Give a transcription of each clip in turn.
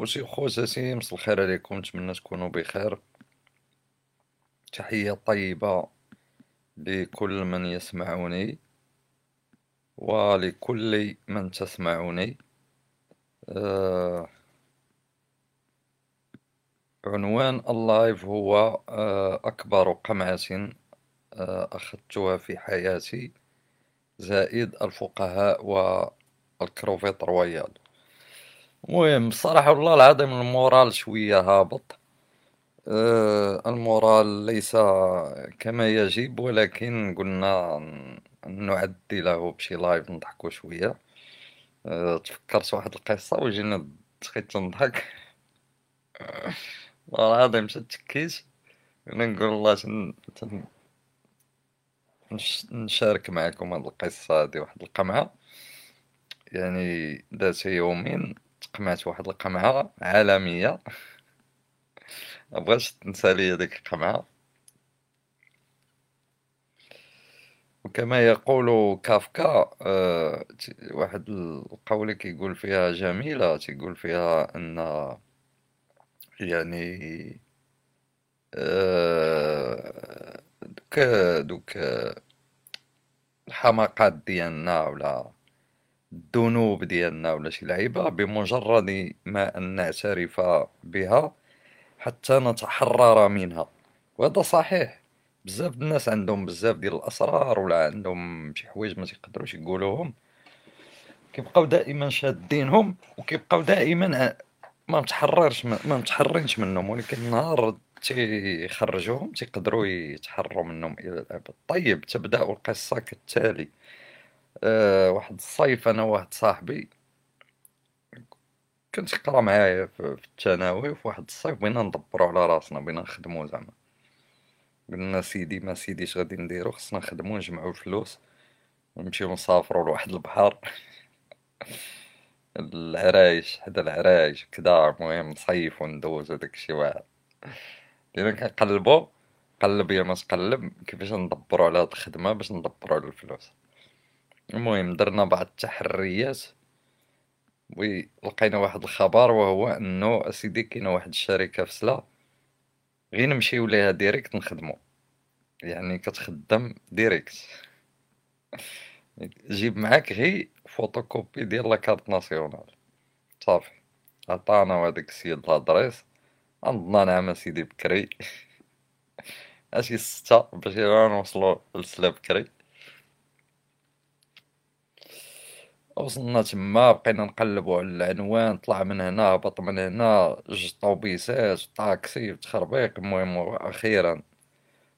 خوتي وخواتاتي مسا الخير عليكم. نتمنى تكونوا بخير. تحية طيبة لكل من يسمعني ولكل من تسمعني آه عنوان اللايف هو آه أكبر قمعة آه أخذتها في حياتي زائد الفقهاء والكروفيت رويال. المهم الصراحة والله العظيم المورال شوية هابط. آه المورال ليس كما يجب ولكن قلنا نعدي له بشي لايف نضحكو شوية. آه تفكرت واحد القصة وجينا تخيت نضحك. والله العظيم تكيت نقول الله تن... نشارك معكم هاد القصة هادي واحد القمعة. يعني ذات يومين تقمعت واحد القمعة عالمية. مبغاش تنسى ليا ديك القمعة. وكما يقول كافكا آه واحد القولة كيقول فيها جميلة تيقول فيها أن يعني آه دوك دوك الحماقات ديالنا ولا الذنوب ديالنا ولا شي لعيبة بمجرد ما أن نعترف بها حتى نتحرر منها. وهذا صحيح. بزاف الناس عندهم بزاف ديال الأسرار ولا عندهم شي حوايج ما تيقدروش يقولوهم. كيبقاو دائما شادينهم وكيبقاو دائما ما متحررش ما متحررينش منهم. ولكن نهار تيخرجوهم تيقدروا يتحرروا منهم إلى الأبد. طيب تبدأ القصة كالتالي. أه واحد الصيف أنا واحد صاحبي. كنت يقرا معايا في الثانوي وفي واحد الصيف بغينا ندبرو على راسنا بغينا نخدمو زعما. قلنا سيدي ما سيديش غادي نديرو خصنا نخدمو نجمعو الفلوس ونمشيو نسافرو لواحد البحر. العرايش حدا العرايش كدا المهم نصيفو ندوزو داكشي واعر بدينا كنقلبو قلب يا ما تقلب كيفاش ندبرو على هاد الخدمة باش ندبرو على الفلوس. المهم درنا بعض التحريات و لقينا واحد الخبر وهو أنه أسيدي كاينة واحد الشركة في سلا غير نمشيو ليها direct نخدمو. يعني كتخدم direct جيب معاك غي فوتوكوبي ديال la carte nationale صافي. عطانا هداك السيد لادريس عندنا نعم أسيدي بكري. ماشي ستة باش نوصلو لسلا بكري. وصلنا تما بقينا نقلبو على العنوان طلع من هنا هبط من هنا جوج طوبيسات طاكسي وتخربيق المهم وأخيرا.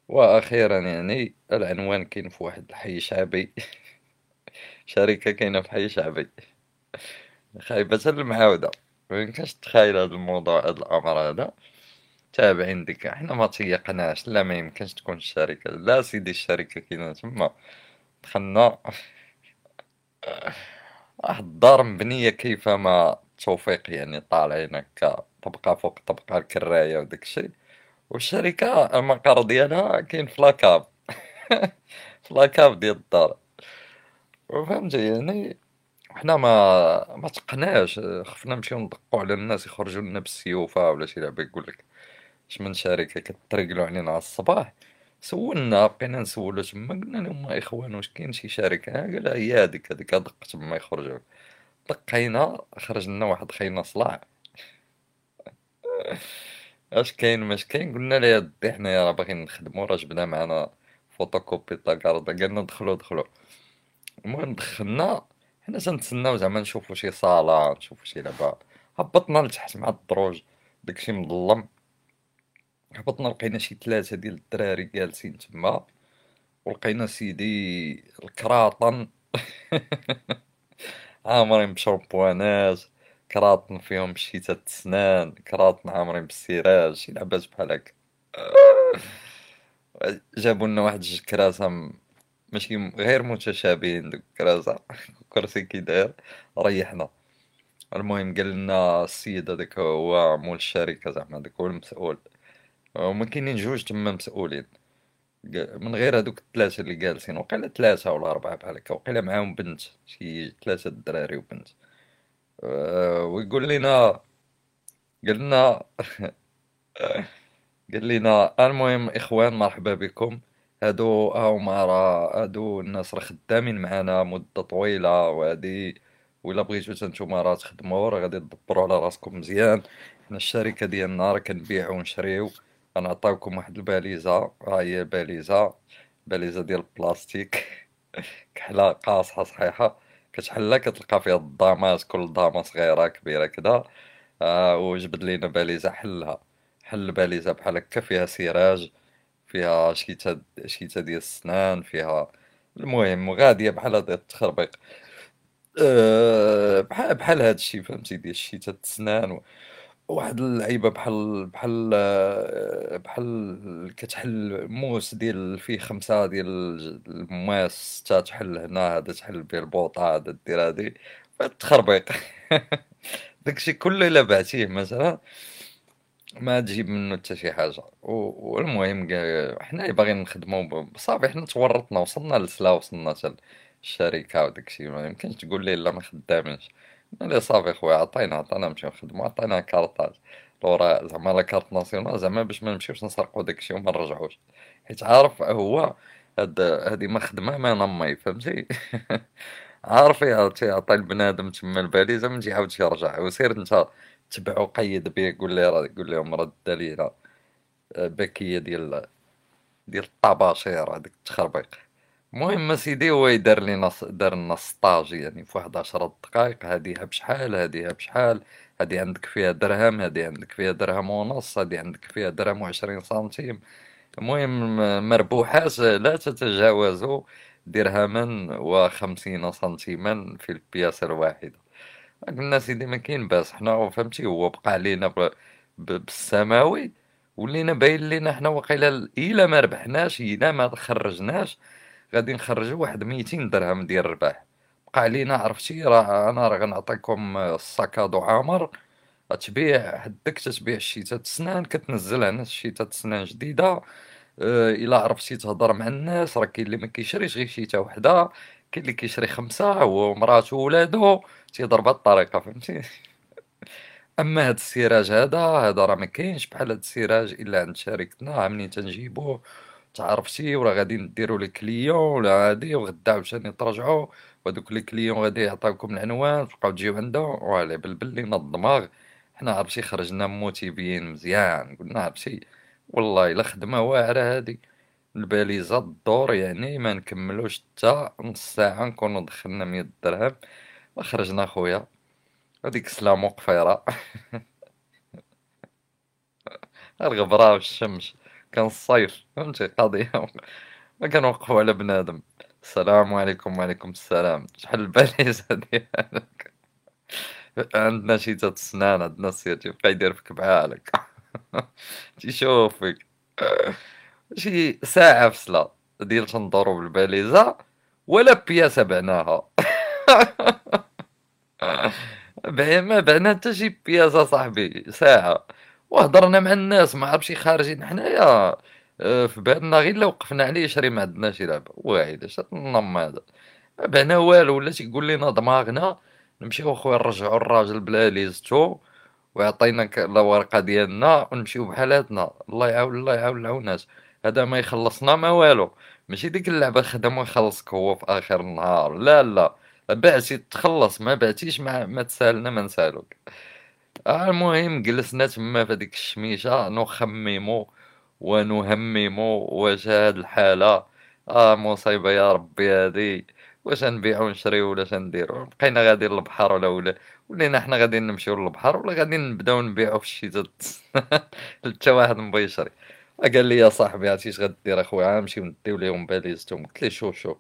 وأخيرا يعني العنوان كاين في واحد الحي شعبي. شركة كاينة في حي شعبي. خايبة المعاودة. ميمكنش تخيل هاد الموضوع هاد الأمر هذا. تابعين ديك حنا ما تيقناش. لا ما يمكنش تكون الشركة. لا سيدي الشركة كاينة تما. دخلنا. واحد الدار مبنية كيفما التوفيق يعني طالعين هكا طبقة فوق طبقة الكراية وداك الشي والشركة المقر ديالها كاين في لاكاب. في لاكاب ديال الدار. فهمتي يعني حنا ما ما تقناش خفنا نمشيو ندقو على الناس يخرجوا لنا بالسيوفة ولا شي لعبة يقولك اش من شركة كتريقلو علينا على الصباح. سولنا بقينا نسولو تما قلنا لهم إخوان واش كاين شي شركة؟ قال هي هاديك هاديك دق تما يخرجوا دقينا خرج لنا واحد خينا صلاع أش كاين ماش كاين؟ قلنا له يا ودي حنايا راه باغيين نخدمو راه جبنا معنا فوتوكوبي لاكارطة قالنا دخلو دخلو. المهم دخلنا حنا تنتسناو زعما نشوفو شي صالة نشوفو شي لعبة. هبطنا لتحت مع الدروج داكشي مظلم. هبطنا لقينا شي تلاتة ديال الدراري جالسين تما ولقينا سيدي الكراطن عامرين ب شامبوانات كراطن فيهم شيتات السنان كراطن عامرين بالسراج شي لعبات بحال هكا. جابولنا واحد جوج كراسة ماشي غير متشابهين دوك الكراسة. كرسي كي داير ريحنا. المهم قالنا السيد هداك هو مول الشركة زعما هداك هو المسؤول. هما كاينين جوج تما مسؤولين. من غير هادوك التلاتة اللي جالسين وقيلا تلاتة ولا ربعة بحال هكا وقيلا معاهم بنت شي تلاتة دراري وبنت. أه ويقول لينا قلنا قال لنا المهم إخوان مرحبا بكم. هادو هاهما راه هادو الناس راه خدامين معانا مدة طويلة وهادي وإلا بغيتو نتوما راه تخدمو راه غادي دبرو على راسكم مزيان. حنا الشركة ديالنا راه كنبيعو ونشريو. غنعطيوكم واحد الباليزة ها هي الباليزة باليزة ديال البلاستيك. كحلة قاصحة صحيحة. كتحلها كتلقى فيها الضامات كل ضامة صغيرة كبيرة كدا آه وجبد لينا باليزة حلها. حل باليزة بحال هكا فيها سراج فيها شيتة شيتة ديال السنان فيها المهم غادية بحال هاد التخربيق. أه بحال هادشي فهمتي ديال الشيتة السنان واحد اللعيبة بحال بحال آه، بحال كتحل موس ديال فيه خمسة ديال الماس ستة تحل هنا هذا تحل بيه البوطة هذا دير هادي تخربيق داكشي كله إلا بعتيه مثلا ما تجيب منه حتى شي حاجة. والمهم حنايا باغيين نخدمو صافي حنا تورطنا وصلنا لسلا وصلنا حتى الشركة وداكشي. ما يمكنش تقول لي لا ما خدامينش. لي صافي خويا عطينا عطينا نمشيو نخدمو عطينا كارطاج الوراق زعما لا كارت ناسيونال زعما باش ما نمشيوش نسرقو داكشي وما نرجعوش. حيت عارف هو هاد هادي ما خدمة ما نمي فهمتي؟ عارف يعطي البنادم تما الباليزة ما يعاودش يرجع وسير نتا تبعو قيد بيه قول لي قول لهم راه لينا باكية ديال ديال الطباشير هذيك التخربيق. المهم سيدي هو يدار لينا دار لنا يعني في واحد عشرة دقائق. هاديها بشحال هاديها بشحال هادي عندك فيها درهم هادي عندك فيها درهم ونص هادي عندك فيها درهم وعشرين سنتيم. المهم مربوحات لا تتجاوز درهما وخمسين سنتيما في البياسة الواحدة. قلنا سيدي ما كاين باس حنا فهمتي هو بقى علينا بالسماوي ولينا باين لينا حنا وقيلا إلا ما ربحناش إلا ما خرجناش. غادي نخرجوا واحد 200 درهم ديال الرباح. بقى علينا عرفتي راه أنا راه غنعطيكم الساكادو عامر. تبيع حدك تتبيع شيتات السنان كتنزل هنا شيتات السنان جديدة. آه إلا عرفتي تهضر مع الناس راه كاين اللي ما كيشريش غير شيته وحدة. كاين اللي كيشري خمسة هو ومراته وولادو. تيهضر بهاد الطريقة فهمتي؟ أما هاد السيراج هذا هذا راه ما كاينش بحال هاد السيراج إلا عند شركتنا منين تنجيبوه تعرفتي وراه غادي نديرو les clients هادي وغدا عاوتاني ترجعو وهادوك لي كليون غادي يعطيوكم العنوان تبقاو تجيو عنده وعلي بلبل لينا الدماغ حنا عرفتي خرجنا موتيفيين مزيان قلنا عرفتي والله إلا خدمة واعرة هادي. الباليزة الدور يعني ما نكملوش حتى نص ساعة نكونو دخلنا مية درهم. وخرجنا خويا. هذيك سلام وقفيرة الغبرة والشمس كان الصيف فهمتي قضية ما كنوقفو على بنادم. السلام عليكم وعليكم السلام. شحال الباليزة ديالك عندنا شي تات سنان عندنا السير تيبقى يدير فيك بحالك تيشوف فيك شي ساعة فسلة ديال تندورو بالباليزة ولا بياسة بعناها. ما بعنا حتى شي بياسة صاحبي. ساعة. وهضرنا مع الناس ما عرفش خارجين حنايا آه، في بالنا غير لو وقفنا عليه شري ما عندناش لعبة واحد اش النظام هذا. ما بعنا والو ولا تيقول لنا دماغنا نمشيو اخويا نرجعو الراجل بلا ليزتو ويعطينا الورقة ديالنا ونمشيو بحالاتنا. الله يعاون الله يعاون العونات هذا ما يخلصنا ما والو. ماشي ديك اللعبة خدم ويخلصك هو في آخر النهار. لا لا. بعتي تخلص ما بعتيش ما, ما تسالنا ما نسالوك. آه المهم جلسنا تما في هذيك الشميشة نخممو ونهممو واش هاد الحالة. آه مصيبة يا ربي هادي. واش نبيعو ونشريو ولا نديرو؟ بقينا غادي للبحر ولا ولا؟ ولينا حنا غادي نمشيو للبحر ولا غادي نبداو نبيعو في الشتاء حتى واحد نبغي يشري. قال لي يا صاحبي عرفتي اش غدير اخويا؟ نمشيو نديو ليهم باليزتهم قلت ليه شوف شوف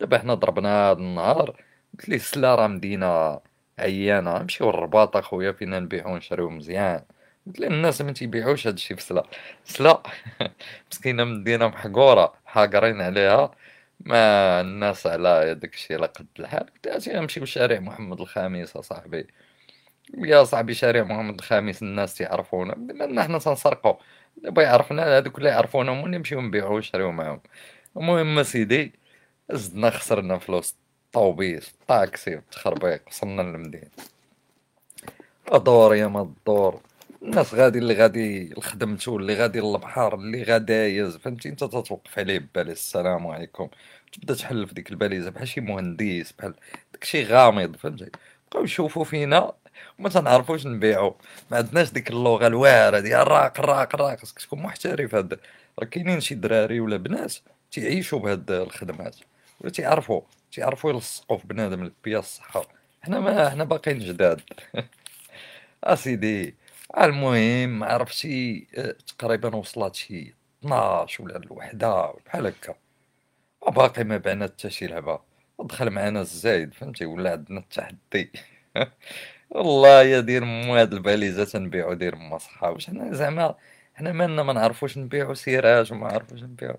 دابا حنا ضربنا هاد النهار. قلت ليه السلا راه عيانة نمشيو للرباط أخويا فينا نبيعو ونشريو مزيان. قلت الناس ما تيبيعوش هادشي في سلا سلا مسكينة مدينة محقورة حاقرين عليها. ما الناس على داكشي على قد الحال. قلت نمشيو لشارع محمد الخامس اصاحبي يا صاحبي شارع محمد الخامس الناس تيعرفونا بما حنا تنسرقو دابا يعرفنا هادوك اللي يعرفونا هما نمشيو نبيعو ونشريو معاهم. المهم سيدي زدنا خسرنا فلوس. الطوبيس الطاكسي التخربيق وصلنا للمدينة. أدور يا ما الدور الناس غادي اللي غادي لخدمتو اللي غادي للبحر اللي غا دايز فهمتي؟ أنت تتوقف عليه بباليز السلام عليكم. تبدا تحل في ديك الباليزة بحال شي مهندس بحال داكشي غامض فهمتي؟ بقاو يشوفوا فينا وما تنعرفوش نبيعو. ما عندناش ديك اللغة الواعره ديال راق راق راق. خاصك تكون محترف هاد. راه كاينين شي دراري ولا بنات تيعيشوا بهاد الخدمات ولا تيعرفوا تيعرفوا يلصقوا في بنادم البيا الصحة. حنا ما حنا باقيين جداد. أسيدي المهم عرفتي آه، تقريبا وصلت شي 12 ولا الوحدة بحال هكا. وباقي ما بعنا حتى شي لعبة. ودخل معنا الزايد فهمتي؟ ولا عندنا التحدي. والله يا دير مو هاد الباليزة تنبيعو دير ما صحابش حنا زعما حنا مالنا ما نعرفوش نبيعو سيراج وما نعرفوش نبيعو.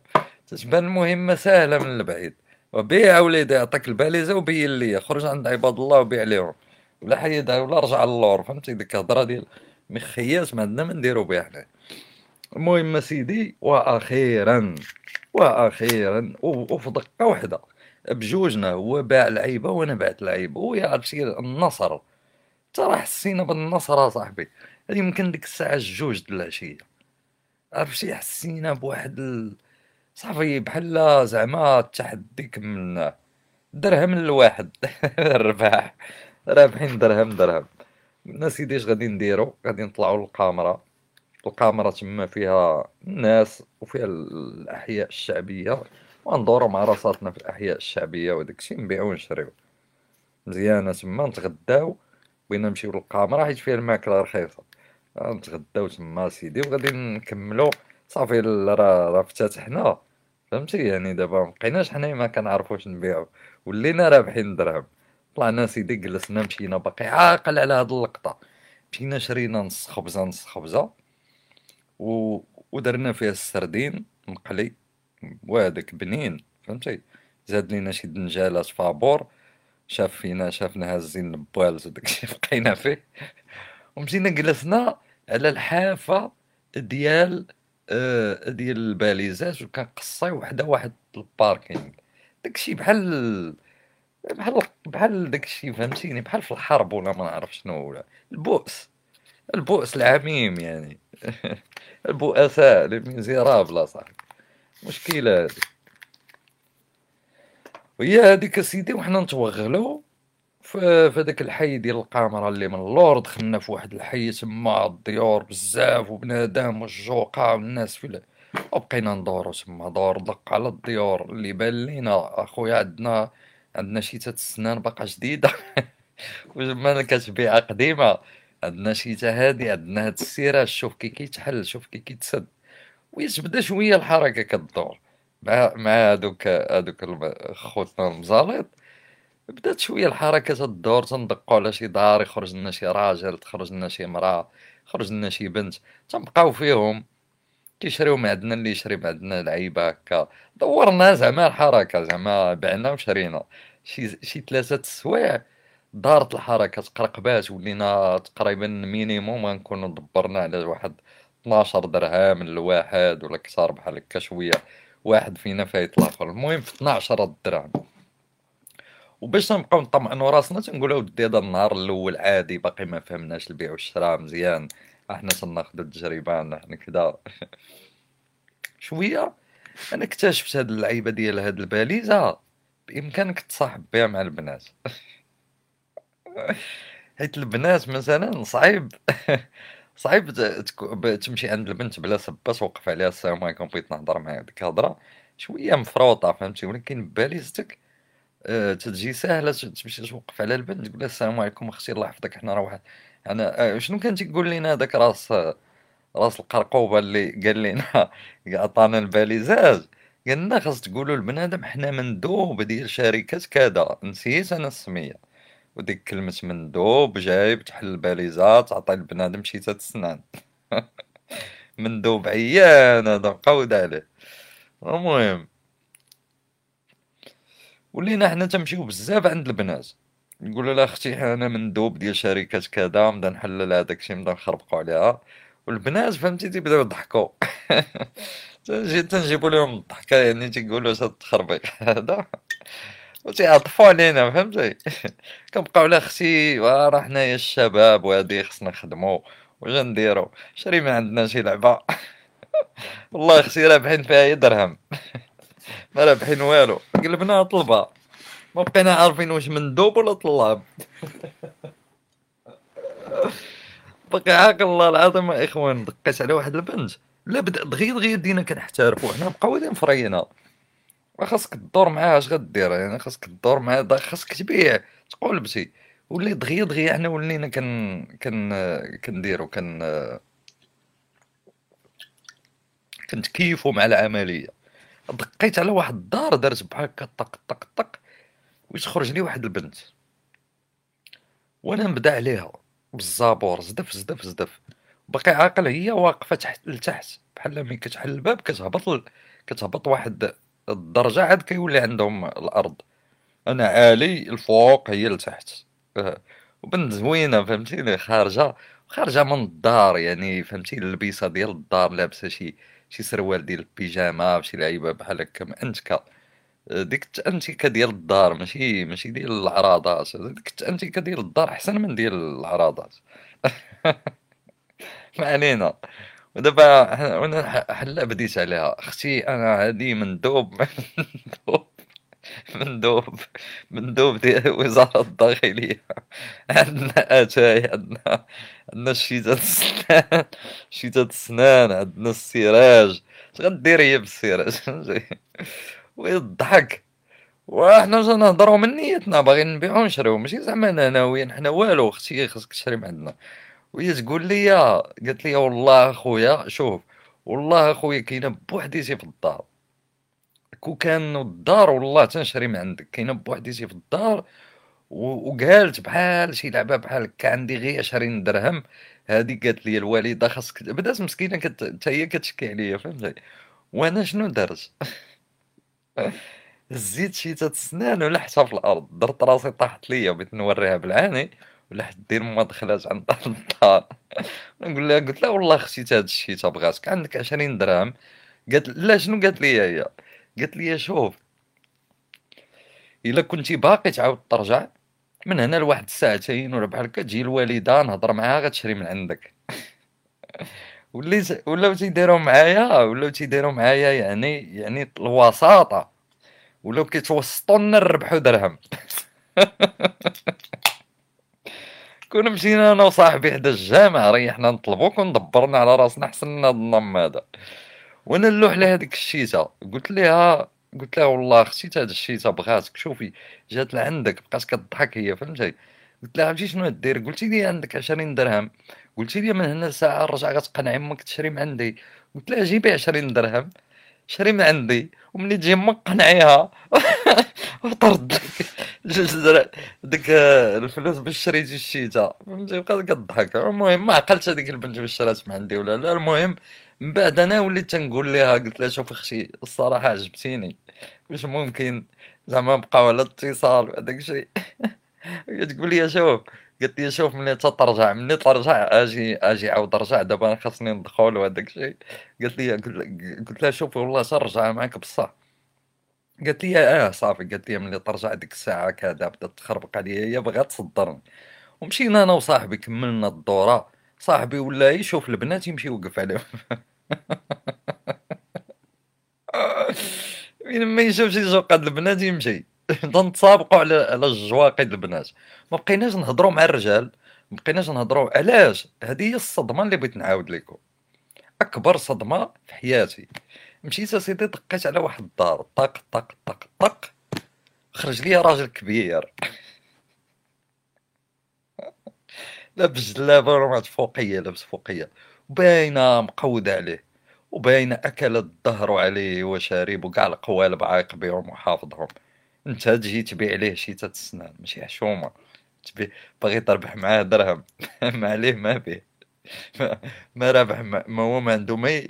تتبان المهمة ساهلة من البعيد. وبيع وليدي عطاك الباليزة وبين ليا خرج عند عباد الله وبيع ليهم ولا حيدها ولا رجع للور فهمتي؟ ديك الهضرة ديال مخياس ما عندنا ما نديرو بها حنا. المهم سيدي وأخيرا وأخيرا وفي دقة واحدة بجوجنا هو باع لعيبة وأنا بعت لعيبة ويا عرفتي النصر. ترى حسينا بالنصر اصاحبي هذه يمكن ديك الساعة الجوج د العشية. عرفتي؟ حسينا بواحد ال... صافي بحال زعما التحدي كملناه درهم الواحد رباح رابحين درهم درهم. قلنا سيدي اش غادي نديرو؟ غادي نطلعو للكاميرا الكاميرا تما فيها الناس وفيها الأحياء الشعبية. وندورو مع راساتنا في الأحياء الشعبية وداكشي نبيعو ونشريو. مزيانة تما نتغداو. بغينا نمشيو للكاميرا حيت فيها الماكلة رخيصه نتغداو تما سيدي وغادي نكملو صافي راه راه افتتحنا فهمتي؟ يعني دابا مبقيناش حنايا ما كنعرفوش نبيعو. ولينا رابحين درهم. طلعنا سيدي جلسنا مشينا باقي عاقل على هاد اللقطة. مشينا شرينا نص خبزة نص خبزة. و... ودرنا فيها السردين مقلي. وهداك بنين فهمتي؟ زاد لينا شي دنجالات فابور شاف فينا شافنا هازين البوالز وداكشي بقينا فيه. ومشينا جلسنا على الحافة ديال ديال الباليزات وكان قصي وحده واحد ال parking. داكشي بحال بحال بحال داكشي فهمتيني؟ بحال في الحرب ولا ما نعرف شنو ولا. البؤس البؤس العميم يعني. البؤساء les misérables صاحبي مشكلة هادي. وهي هاديك أسيدي وحنا نتوغلو. في هذاك الحي ديال القامرة اللي من اللور دخلنا في واحد الحي تما الديور بزاف وبنادم والجوقة والناس في وبقينا ندورو تما دور دق على الديور اللي بان لينا. أخويا عندنا عندنا شيتات السنان باقا جديدة. ما كتبيعها قديمة. عندنا شيتا هادي عندنا هاد السيراج شوف كي كيتحل شوف كي كيتسد. ويتبدا شوية الحركة كدور. مع مع هادوك هادوك خوتنا المزاليط. بدات شوية الحركه تدور تندقوا على شي دار يخرج لنا شي راجل تخرج لنا شي مراه يخرج لنا شي بنت. تنبقاو فيهم. كيشريو من عندنا اللي يشري من عندنا لعيبه هكا. دورنا زعما الحركه زعما بعنا وشرينا. شي شي ثلاثة السوايع دارت الحركه تقرقبات ولينا تقريبا minimum غنكونو دبرنا على واحد 12 درهم للواحد ولا كثر بحال هكا شوية. واحد فينا فايت الآخر. المهم في 12 درهم. وباش نبقاو نطمئنوا راسنا تنقولوا ودي هذا النهار الأول عادي باقي ما فهمناش البيع والشراء مزيان. إحنا تناخدو التجربه نحن كدا. شوية أنا اكتشفت هاد اللعيبة ديال هاد الباليزة بإمكانك تصاحب بها مع البنات. حيت البنات مثلا صعيب. صعيب تمشي عند البنت بلا سبة توقف عليها السلام عليكم بغيت نهضر معاك ديك الهضره شوية مفروطة فهمتي؟ ولكن بباليزتك أه تتجي ساهلة تمشي توقف على البنت تقول لها السلام عليكم أختي الله يحفظك حنا راه واحد. أنا أه شنو كان تيقول لينا هذاك راس راس القرقوبة اللي قال لنا عطانا الباليزاج. قال لنا خاص تقولوا لبنادم حنا مندوب ديال شركة كذا. نسيت أنا السمية. وديك كلمة مندوب جايب تحل الباليزات تعطي البنادم شي تسنان مندوب عيان هذا مقود عليه. المهم. ولينا حنا تمشيو بزاف عند البنات. نقول لها أختي أنا مندوب ديال شركه كذا نبدا نحلل هذاك الشيء نبدا نخربقوا عليها. والبنات فهمتي تيبداو يضحكوا تنجيبوا لهم الضحكة يعني تيقولوا اش التخربيق هذا. وتيعطفوا علينا فهمتي؟ كنبقاو لا أختي راه حنايا الشباب وهادي خصنا نخدمو واش نديرو. شري من عندنا شي لعبة. والله أختي رابحين فيها درهم. ما رابحين والو. قلبنا طلبة ما بقينا عارفين واش مندوب ولا طلاب. باقي عاقل الله العظيم إخوان دقيت على واحد البنت لا بدا دغيا دغيا بدينا كنحترفوا حنا بقاو غاديين فرينا؟ خاصك تدور معاها اش غدير يعني خاصك تدور معاها خاصك تبيع تقول بسي ولي دغيا دغيا حنا ولينا كن كن كنديرو كن كنتكيفوا مع العملية. دقيت على واحد الدار دارت بحال هكا طق طق طق وتخرج لي واحد البنت. وأنا نبدا عليها بالزابور زدف زدف زدف. باقي عاقل هي واقفة تحت لتحت بحال ملي كتحل الباب كتهبط كتهبط واحد الدرجة عاد كيولي عندهم الأرض. أنا عالي الفوق هي لتحت. أه. وبنت زوينة فهمتيني؟ خارجة خارجة من الدار يعني فهمتي اللبسه ديال الدار لابسة شي شي سروال ديال البيجاما وشي لعيبة بحال هكا مأنتكه ديك التأنتكة ديال الدار ماشي ماشي ديال العراضات ديك التأنتكة ديال الدار أحسن من ديال العراضات. ما علينا. ودابا وأنا حلا بديت عليها. أختي أنا هادي مندوب مندوب. مندوب مندوب ديال وزارة الداخلية. عندنا اتاي عندنا عندنا شيتات السنان شيتات السنان عندنا السراج. اش غدير هي بالسراج؟ ويضحك. وحنا جا نهضرو من نيتنا باغيين نبيعو نشريو. ماشي زعما أنا ناويين حنا والو أختي خاصك تشري من عندنا. وهي تقول لي قالت لي والله أخويا شوف والله أخويا كاينة بوحديتي في الدار. كو كان الدار والله تنشري من عندك كاينة بوحديتي في الدار وقالت بحال شي لعبة بحال هكا عندي غير 20 درهم هذه قالت لي الوالدة خاصك بدات مسكينة حتى هي كتشكي عليا فهمتي؟ وأنا شنو درت؟ زيد شي تسنان ولحتها في الأرض درت راسي طاحت ليا بغيت نوريها بالعاني ولحت دير مدخلات عند الدار. نقول لها قلت لها والله خشيت هاد الشيء بغاتك عندك 20 درهم. قالت لا شنو قالت لي هي؟ قالت لي شوف إلا كنتي باقي تعاود ترجع من هنا لواحد الساعتين ولا بحال هكا تجي الوالدة نهضر معاها غتشري من عندك. وليت ولاو تيديروا معايا ولاو تيديروا معايا يعني يعني الوساطة. ولاو كيتوسطوا لنا نربحوا درهم. كنا مشينا أنا وصاحبي حدا الجامع ريحنا نطلبوك وندبرنا على راسنا حسن هذا النظام هذا. وأنا نلوح لها الشيته قلت لها قلت لها والله أختي هذا الشيته بغاتك شوفي جات لعندك بقات كضحك هي فهمتي؟ قلت لها عرفتي شنو دير؟ قلتي لي عندك 20 درهم. قلتي لي من هنا لساعة رجع غتقنعي أمك تشري من عندي. قلت لها جيبي 20 درهم شري من عندي. وملي تجي أمك قنعيها وطرد ديك الفلوس باش شريتي الشيتا فهمتي؟ بقات كضحك. المهم ما عقلتش هذيك البنت واش شرات من عندي ولا لا. المهم من بعد أنا وليت تنقول لها قلت لها شوف أختي الصراحة عجبتيني. واش ممكن زعما نبقاو على الاتصال وهداك الشيء تقول لي شوف قالت لي شوف ملي ترجع ملي ترجع أجي أجي عاود رجع دابا خاصني ندخل وهداك الشيء قالت لي قلت لها شوف والله ترجع معاك بصح. قالت لي آه صافي قالت لي ملي ترجع ديك الساعة كذا بدات تخربق عليا هي بغات تصدرني. ومشينا أنا وصاحبي كملنا الدورة. صاحبي ولا يشوف البنات يمشي يوقف عليهم. من ما يشوفش يشوق هاد البنات يمشي؟ تنتسابقوا على على الجواقي البنات. ما بقيناش نهضروا مع الرجال ما بقيناش نهضروا علاش؟ هذه هي الصدمة اللي بغيت نعاود لكم. أكبر صدمة في حياتي. مشيت أسيدي دقيت على واحد الدار طق طق طق طق خرج لي راجل كبير. لابس جلابة ورمات فوقية لابس فوقية. باينه مقودة عليه وباينة أكل الظهر عليه وشارب وكاع القوالب عايق بهم وحافظهم. أنت تجي تبيع عليه شي السنان ماشي حشومه تبيع باغي تربح معاه درهم. ما عليه ما به ما رابح ما هو ما عنده ما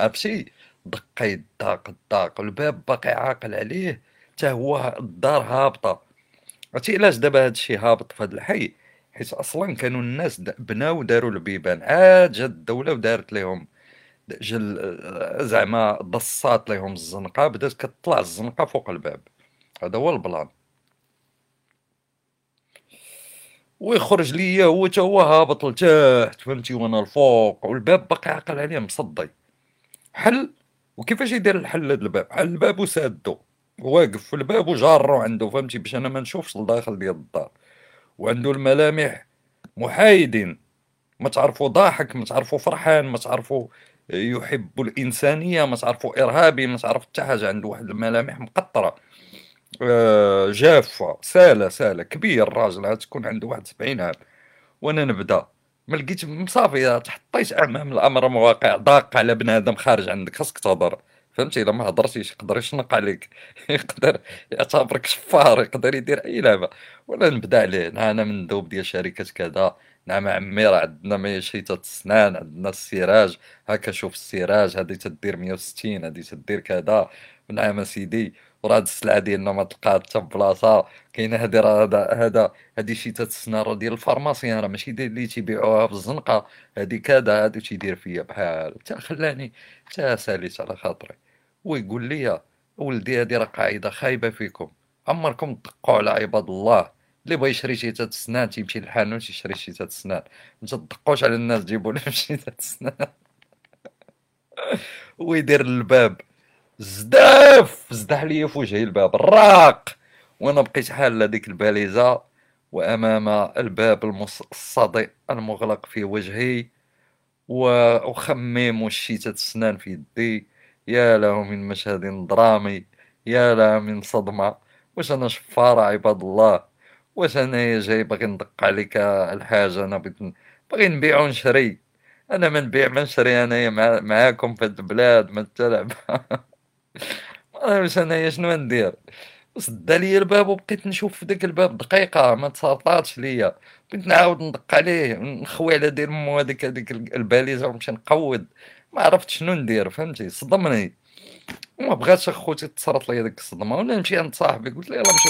أبشي. دقي الداق الداق. الباب باقي عاقل عليه. حتى هو الدار هابطة. عرفتي علاش دابا هادشي هابط في هاد الحي؟ حيت أصلا كانوا الناس بناو وداروا البيبان. عاد جات الدولة ودارت لهم جل زعما ضصات لهم الزنقة بدات كتطلع الزنقة فوق الباب. هذا هو البلان. ويخرج ليا هو تا هو هابط لتحت فهمتي وأنا الفوق والباب باقي عاقل عليه مصدي. حل؟ وكيفاش يدير الحل هذا الباب؟ حل الباب وسادو. واقف في الباب وجارو عنده فهمتي باش أنا ما نشوفش الداخل ديال الدار. وعنده الملامح محايدين ما تعرفوا ضاحك ما تعرفوا فرحان ما تعرفوا يحب الإنسانية ما تعرفوا إرهابي ما تعرف حتى حاجة عنده واحد الملامح مقطرة. آه، جافة سالة سالة كبير الراجل هاد تكون عنده واحد 70 عام وأنا نبدأ. ما لقيت مصافي تحطيت امام الأمر مواقع ضاق على بنادم خارج عندك خاصك تهضر. فهمتي؟ إلا ما هضرتيش يقدر يشنق عليك يقدر يعتبرك شفار يقدر يدير أي لعبة. ولا نبدأ عليه. أنا مندوب ديال شركة كذا. نعم عمي راه عندنا ما شيطة السنان عندنا السراج. هكا شوف السراج هادي تدير 160 هادي تدير كذا. نعم سيدي وراه هاد السلعة ديالنا ما تلقاها حتى بلاصة. كاينة هادي راه هذا هذا هادي شيطة السنان راه ديال ال pharmacien راه ماشي ديال اللي تيبيعوها في الزنقة. هادي كذا هادي تيدير فيا بحال. حتى خلاني حتى ساليت على خاطري. ويقول لي ولدي هادي راه قاعدة خايبة فيكم. عمركم تدقوا على عباد الله. اللي بغى يشري شيتات السنان تيمشي للحانوت يشري شيتات السنان ما تدقوش على الناس تجيبوا لهم شيتات السنان ويدير الباب. زداف! زدح ليا في وجهي الباب. راق! وأنا بقيت حال هذيك الباليزة. وأمام الباب الصدي المغلق في وجهي. وخميم والشيتات السنان في يدي. يا له من مشهد درامي يا له من صدمة. واش أنا شفاره عباد الله واش انايا جاي باغي ندق عليك الحاجة أنا بغيت باغي نبيع ونشري. أنا ما نبيع ما نشري انايا مع... معاكم في البلاد ما تلعب واش انايا شنو ندير؟ سد عليا الباب وبقيت نشوف في داك الباب دقيقة ما تسرطاتش ليا. بغيت نعاود ندق عليه نخوي على دين مو هذيك هذيك الباليزة ونمشي نقود. ما عرفت شنو ندير فهمتي؟ صدمني. وما بغاتش أخوتي تصرط ليا ديك الصدمة. ولا نمشي عند صاحبي قلت له يلاه نمشي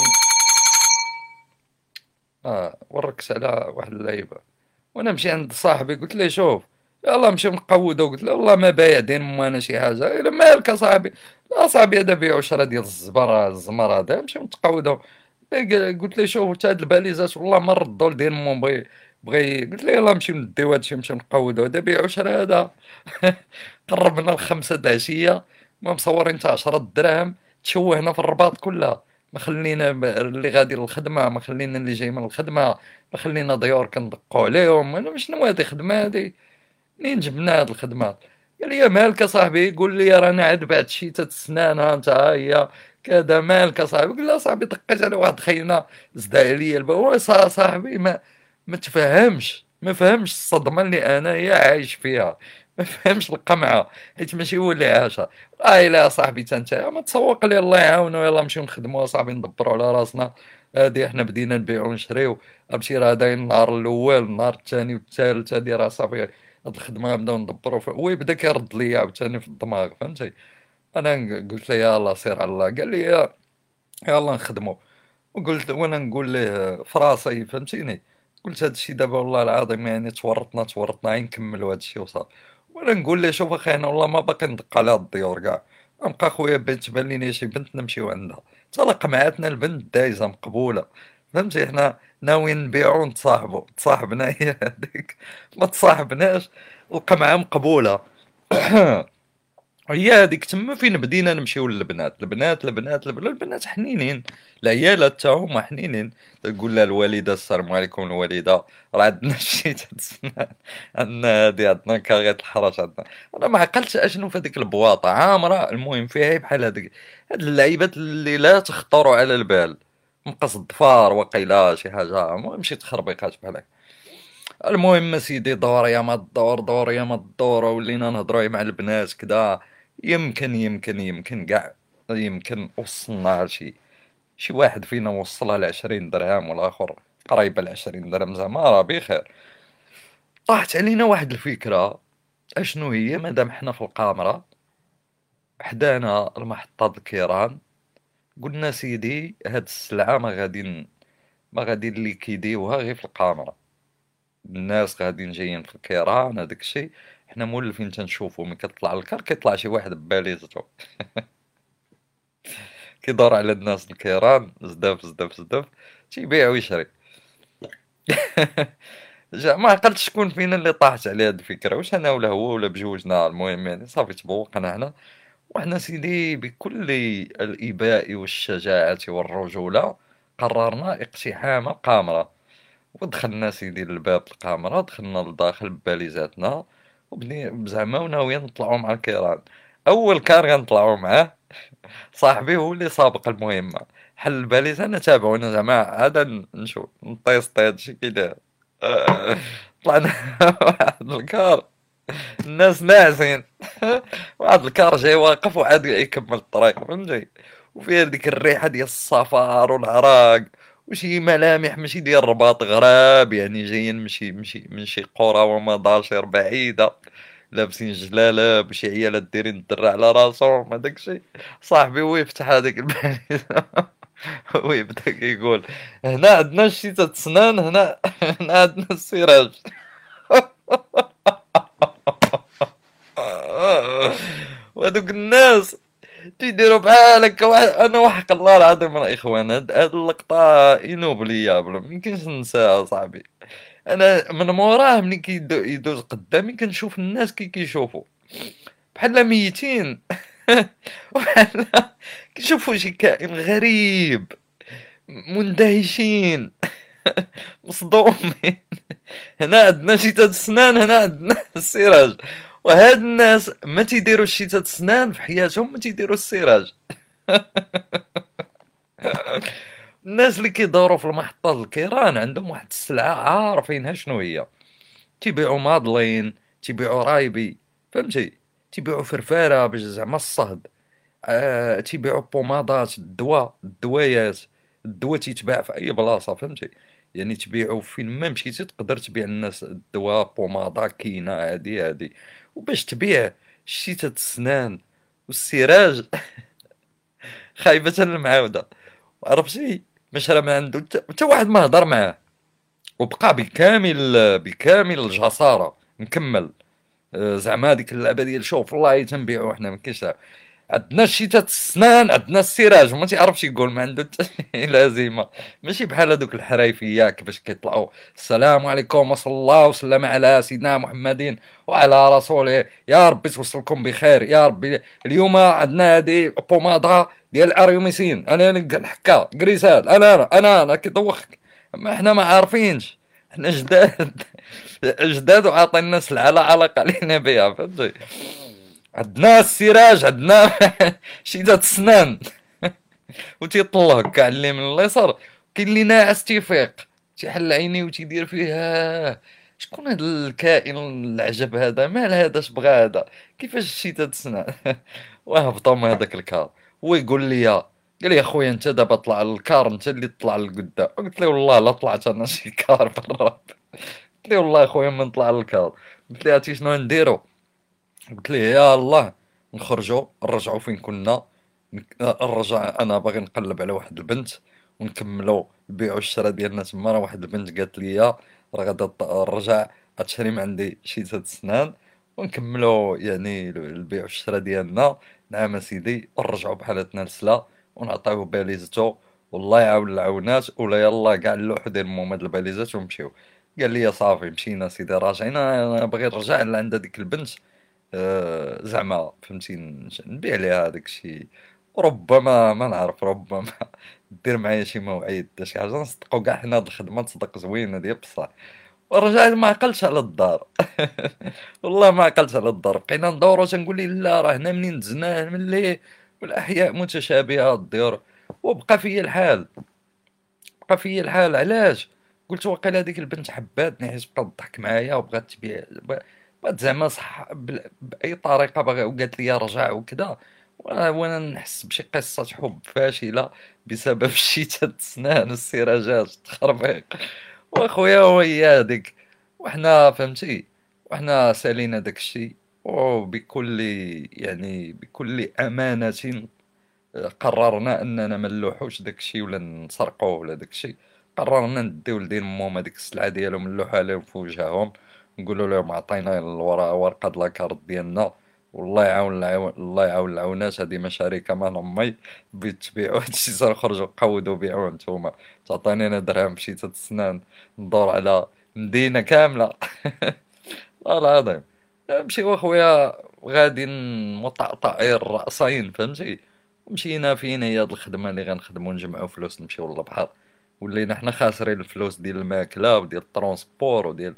آه وركس على واحد اللعيبة. وأنا مشي عند صاحبي قلت له شوف يلا نمشي نقودو. قلت له والله ما بايع دين مو أنا شي حاجة. إلا مالك اصاحبي لا صاحبي هذا بيع عشرة ديال الزبر الزمر هذا. نمشي نتقودو قلت له شوف حتى هاد الباليزات والله ما ردوا لدين مو بغي قلت له يلا نمشي نديو هادشي نمشي نقودو هذا بيع عشرة هذا قربنا الخمسة د العشية ما مصورين حتى 10 دراهم تشوهنا في الرباط كلها ما خلينا اللي غادي للخدمة ما خلينا اللي جاي من الخدمة ما خلينا ضيور كندقوا عليهم. أنا شنو هذه الخدمة هذه منين جبنا هذه الخدمه قال لي مالك صاحبي قول لي رانا عاد بعد شيتة السنان ها انت هي. كذا مالك صاحبي. قال له صاحبي دقيت على واحد خينا زد عليا الباب. صاحبي ما ما تفهمش ما فهمش الصدمة اللي أنا هي عايش فيها ما فهمش القمعة حيت ماشي هو اللي عاشها. آه إلا صاحبي أنت ما تسوق لي الله يعاونو يلا نمشيو نخدمو صاحبي ندبروا على راسنا. هادي حنا بدينا نبيعو ونشريو. أمشي راه داين النهار الأول النهار الثاني والثالث هادي راه صافي هاد الخدمة نبداو ندبرو. هو يبدا كيرد ليا عاوتاني في الدماغ فهمتي؟ أنا قلت له يلاه سير على الله. قال لي يلا نخدمو. وقلت وأنا نقول ليه في راسي فهمتيني؟ قلت هادشي دابا والله العظيم يعني تورطنا تورطنا غير نكملو هادشي وصافي. وأنا نقول له شوف أخي أنا والله ما باقي ندق على الديور كاع. نبقى خويا بنت تبان لي شي بنت نمشيو عندها. تلقى معاتنا البنت دايزة مقبولة. فهمتي؟ حنا ناويين نبيعو ونتصاحبو. تصاحبنا هي هذيك. ما تصاحبناش القمعه مقبولة. هي هذيك تما فين بدينا نمشيو للبنات البنات البنات البنات, حنينين. العيالات هما حنينين. تقول لها الوالدة السلام عليكم الوالدة راه عندنا شي عندنا هادي عندنا كاغيط الحرش عندنا. أنا ما عقلتش أشنو في هذيك البواطة. عامرة المهم فيها بحال هذيك هاد اللعيبات اللي لا تخطر على البال. مقص الضفار وقيلا شي حاجة. المهم شي تخربيقات بحال هكا. المهم سيدي دور يا ما الدور دور يا ما الدور ولينا نهضروا مع البنات كدا. يمكن يمكن يمكن كاع يمكن وصلنا لشي شي واحد فينا وصلها لعشرين درهم والآخر قريبة لعشرين درهم زعما راه بخير. طاحت علينا واحد الفكرة أشنو هي؟ مادام حنا في القامرة حدانا المحطة الكيران قلنا سيدي هاد السلعة ما غادي ما غادي اللي كيديوها غير في القامرة الناس غاديين جايين في الكيران هذاك الشيء. حنا مولفين تنشوفو ملي كتطلع الكار كيطلع شي واحد بباليزتو كيدور على الناس الكيران بزاف بزاف بزاف تيبيع ويشري. جا ما عقلتش شكون فينا اللي طاحت على هاد الفكرة واش أنا ولا هو ولا بجوجنا المهم يعني صافي تبوقنا هنا وحنا سيدي بكل الإباء والشجاعة والرجولة قررنا اقتحام القامرة ودخلنا سيدي للباب القامرة دخلنا لداخل بباليزاتنا. زعما وناويين نطلعو مع الكيران. أول كار غنطلعو معاه صاحبي هو اللي سابق المهمة. حل الباليزة أنا تابعونا زعما هذا نشوف نطيسطي هادشي كي داير طلعنا واحد الكار. الناس ناعسين واحد الكار جاي واقف وعاد يكمل الطريق فهمتي؟ وفيه ديك الريحة ديال الصفار والعراق. وشي ملامح ماشي ديال الرباط غراب يعني جايين من شي من شي قرى ومضاشر بعيدة لابسين جلالة بشي عيالات دايرين الدرع على راسهم هداك الشيء. صاحبي هو يفتح هذاك الباليزة ويبدا كيقول هنا عندنا الشيتة سنان هنا هنا عندنا السراج. وهذوك الناس تيديروا بحال هكا واحد أنا وحق الله العظيم الاخوان هاد, هاد اللقطة inoubliable ميمكنش ننساها صاحبي. أنا من موراه ملي كيدوز قدامي كنشوف الناس كي كيشوفوا بحال ميتين. بحال كيشوفوا شي كائن غريب مندهشين مصدومين. هنا عندنا شتات السنان هنا عندنا السراج. وهاد الناس ما تيديروا الشتات السنان في حياتهم ما تيديروا السراج الناس اللي كيدوروا في المحطة الكيران عندهم واحد السلعة عارفينها شنو هي. تيبيعوا مادلين تيبيعوا رايبي فهمتي؟ تيبيعوا فرفارة باش زعما الصهد. آه تيبيعوا بومادات الدواء الدوايات. الدواء تيتباع في أي بلاصة فهمتي؟ يعني تبيعوا فين ما مشيتي تقدر تبيع الناس الدواء بومادا كاينة هادي هادي. وباش تبيع شتيتة السنان والسراج خايبة المعاودة. عرفتي؟ ما شرا من عنده حتى واحد ما هضر معاه. وبقى بكامل بكامل الجسارة. نكمل. آه، زعما هذيك اللعبة ديال شوف والله تنبيعو حنا ما كاينش عندنا الشتات السنان عندنا السراج. ما تعرفش يقول ما عنده لازمه ماشي بحال هذوك الحرايفيه كيفاش كيطلعوا السلام عليكم وصلى الله وسلم على سيدنا محمد وعلى رسوله. يا ربي توصلكم بخير. يا ربي اليوم عندنا هذه بومادا ديال الأريوميسين. أنا الحكا كريسال أنا أنا أنا, أنا كيدوخك ما إحنا ما عارفينش. إحنا جداد. جداد وعاطينا سلعه لا علاقه علينا بها فهمتي؟ عندنا السراج عندنا شيدات السنان وتيطلع هكا على من اليسار كاين اللي ناعس تيفيق. تيحل عينيه وتيدير فيها. شكون هذا الكائن العجب هذا؟ مال هذا؟ اش بغى هذا؟ كيفاش هاد السنان وهبطوا من هذاك الكار. هو يقول لي قال لي أخويا أنت دابا طلع للكار أنت اللي طلع لقدام. قلت له والله لا طلعت أنا شي كار برا. قلت له والله أخويا من طلع للكار قلت له عرفتي شنو نديرو؟ قلت ليه يا الله نخرجوا نرجعوا فين كنا؟ نرجع أنا باغي نقلب على واحد البنت ونكملوا البيع والشراء ديالنا تما. راه واحد البنت قالت لي راه غادا نرجع من عندي شي ثلاث سنان ونكملوا يعني البيع والشراء ديالنا. نعم سيدي نرجعوا بحالتنا لسلا ونعطيوه باليزتو. والله يعاون العونات ولا يلا كاع نلوحو ديال المهم هاد الباليزات ونمشيو. قال لي صافي مشينا سيدي راجعين أنا باغي نرجع لعند هذيك البنت. آه، زعما فهمتي نبيع ليها هذاك الشيء ربما ما نعرف ربما دير معايا شي موعد شي حاجة نصدقو كاع حنا هاد الخدمة تصدق زوينه ديال بصح. ورجع ما عقلتش على الدار. والله ما عقلتش على الدار. بقينا ندورو تنقول لي لا راه هنا منين دزناه من ليه؟ والأحياء متشابهة الديور وبقى فيا الحال. بقى فيا الحال علاش؟ قلت واقيلا هذيك البنت حباتني حيت بقات تضحك معايا وبغات تبيع زعما صح بأي طريقة باغي وقالت لي رجع وكذا وأنا نحس بشي قصة حب فاشلة بسبب الشتات السنان والسراجات التخربيق وأخويا وهي هذيك وحنا فهمتي؟ وحنا سالينا داك الشيء وبكل يعني بكل أمانة قررنا أننا ما نلوحوش داك الشيء ولا نسرقوه ولا داك الشيء قررنا نديو لدين ماما ديك السلعة ديالهم نلوحها لهم في وجههم. نقولوا لهم عطينا الورقة د لاكارت ديالنا. والله يعاون الله يعاون العونات ما شركة ما نمي بغيت تبيعو هادشي تنخرجو قودو بيعوه نتوما. تعطيني أنا درهم تلت سنان ندور على مدينة كاملة. والله العظيم. نمشيو أخويا غادي مطعطعين الرأسين فهمتي؟ مشينا فين هي هاد الخدمة اللي غنخدمو نجمعو فلوس نمشيو للبحر. ولينا حنا خاسرين الفلوس ديال الماكلة وديال الترونسبور وديال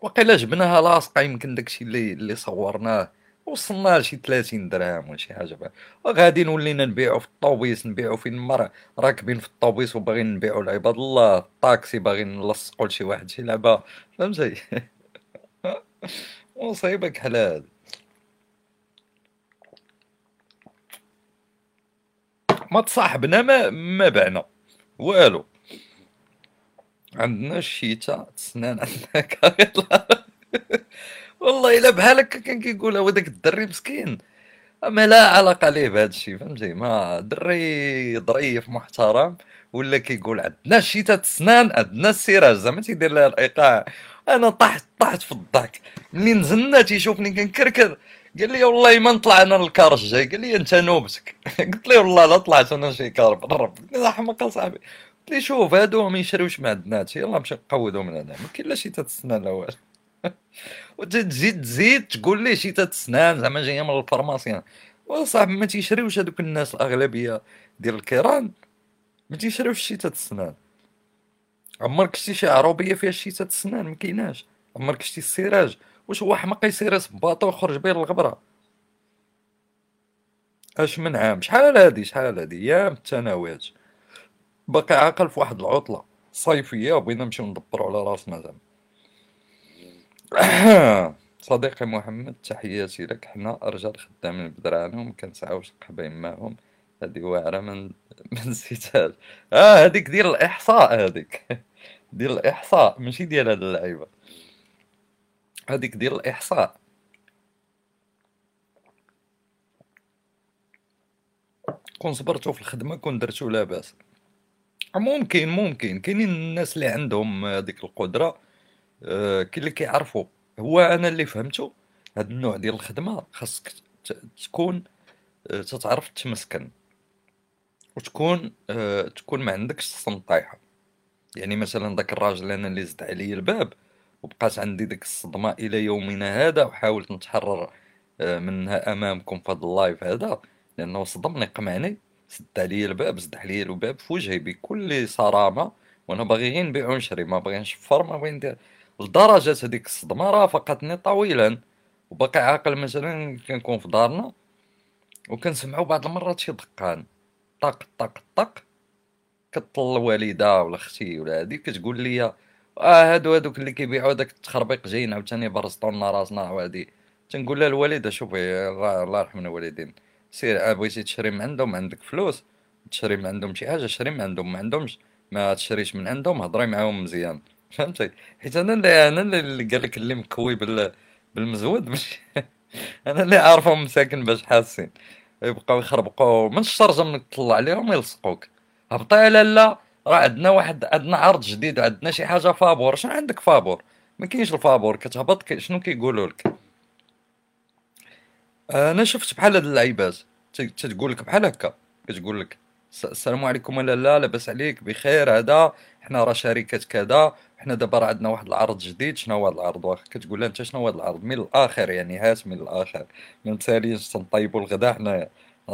وقيلا جبناها لاصقة يمكن داكشي اللي اللي صورناه. وصلنا لشي 30 درهم ولا شي حاجة. بحال وغادي ولينا نبيعو في الطوبيس نبيعو فين ما راكبين في الطوبيس وباغيين نبيعو لعباد الله. الطاكسي باغيين نلصقو لشي واحد شي لعبة. فهمتي؟ مصيبة كحل هادي ما تصاحبنا ما ما بعنا. والو. عندنا الشيتا تسنان عندنا كاريلا والله إلا بحال هكا كان كيقول هو داك الدري مسكين. أما لا علاقة ليه بهذا الشيء فهمتي؟ ما دري ظريف محترم ولا كيقول عندنا شيتة السنان عندنا السراج زعما تيدير لها الإيقاع. أنا طحت طحت في الضحك. ملي نزلنا تيشوفني كنكركر؟ قال لي والله ما نطلع أنا الكار الجاي قال لي أنت نوبتك. قلت له والله لا طلعت أنا شي كار بالرب حماق صاحبي. لي شوف هادو ما يشريوش ما عندنا هادشي يلاه نمشي نقودو من هنا. ما كاين لا شيتة السنان لا والو. وتزيد تزيد تقول لي شيتة السنان زعما جاية من ال pharmacien وصاحبي ما تيشريوش هادوك الناس الأغلبية ديال الكيران؟ ما تيشريوش شيتة السنان عمرك شتي شي عروبية فيها شيتة السنان ما كايناش. عمرك شتي السراج واش هو حماق يسيري صباطو ويخرج بيه للغبرة؟ أش من عام؟ شحال هادي؟ شحال هادي؟ أيام الثانويات باقي عاقل في واحد العطلة. صيفية وبغينا نمشيو ندبرو على راسنا زعما صديقي محمد تحياتي لك. حنا رجال خدامين بدرارهم كنسعاوش قحبين معاهم هادي واعرة من من آه هاديك ديال الإحصاء هاديك. ديال الإحصاء. ماشي ديال هاد اللعيبة. هذيك ديال الإحصاء. كون صبرتو في الخدمة كون درتو لاباس. ممكن ممكن. كاينين الناس اللي عندهم هذيك القدرة آه، كاين اللي كيعرفوا. هو أنا اللي فهمته هاد النوع ديال الخدمة خاصك تكون آه، تتعرف تمسكن. وتكون آه، تكون ما عندكش السنطايحة يعني مثلا داك الراجل أنا اللي زد عليا الباب وبقات عندي ديك الصدمة إلى يومنا هذا وحاولت نتحرر آه، منها أمامكم في هذا ال live هذا لأنه صدمني قمعني. سد عليا الباب سد عليا الباب في وجهي بكل صرامة وأنا باغي غير نبيع ونشري ما باغي نشفر ما باغي ندير لدرجة هذيك الصدمة رافقتني طويلا وباقي عاقل مثلا كنكون في دارنا وكنسمعو بعض المرات شي دقان. طق طق طق كطل الوالدة ولا أختي ولا هادي كتقول لي آه هادو هادوك اللي كيبيعوا داك التخربيق جايين عاوتاني برزطو لنا راسنا وهادي. تنقول لها الوالدة شوفي الله يرحم الوالدين. سير بغيتي تشري من عندهم عندك فلوس. تشري من عندهم شي حاجة شري من عندهم ما عندهمش. ما تشريش من عندهم هضري معاهم مزيان. فهمتي؟ حيت أنا اللي أنا اللي قال لك اللي مكوي بال بالمزود. ماشي. أنا اللي عارفهم مساكن باش حاسين. يبقاو يخربقوا. من الشرجه من تطلع عليهم يلصقوك. هبطي لا راه عندنا واحد عندنا عرض جديد عندنا شي حاجة فابور. شنو عندك فابور؟ ما كاينش الفابور. كتهبط شنو كيقولوا لك أنا شفت بحال هاد اللعيبات. تتقول لك بحال هكا. كتقول لك السلام عليكم ولا لا لاباس عليك بخير هذا. حنا راه شركة كذا. حنا دابا راه عندنا واحد العرض جديد. شنو هو العرض واخا؟ كتقول لها انت شنو هو العرض؟ من الآخر يعني هات من الآخر. ما نساليش تنطيبوا الغدا حنايا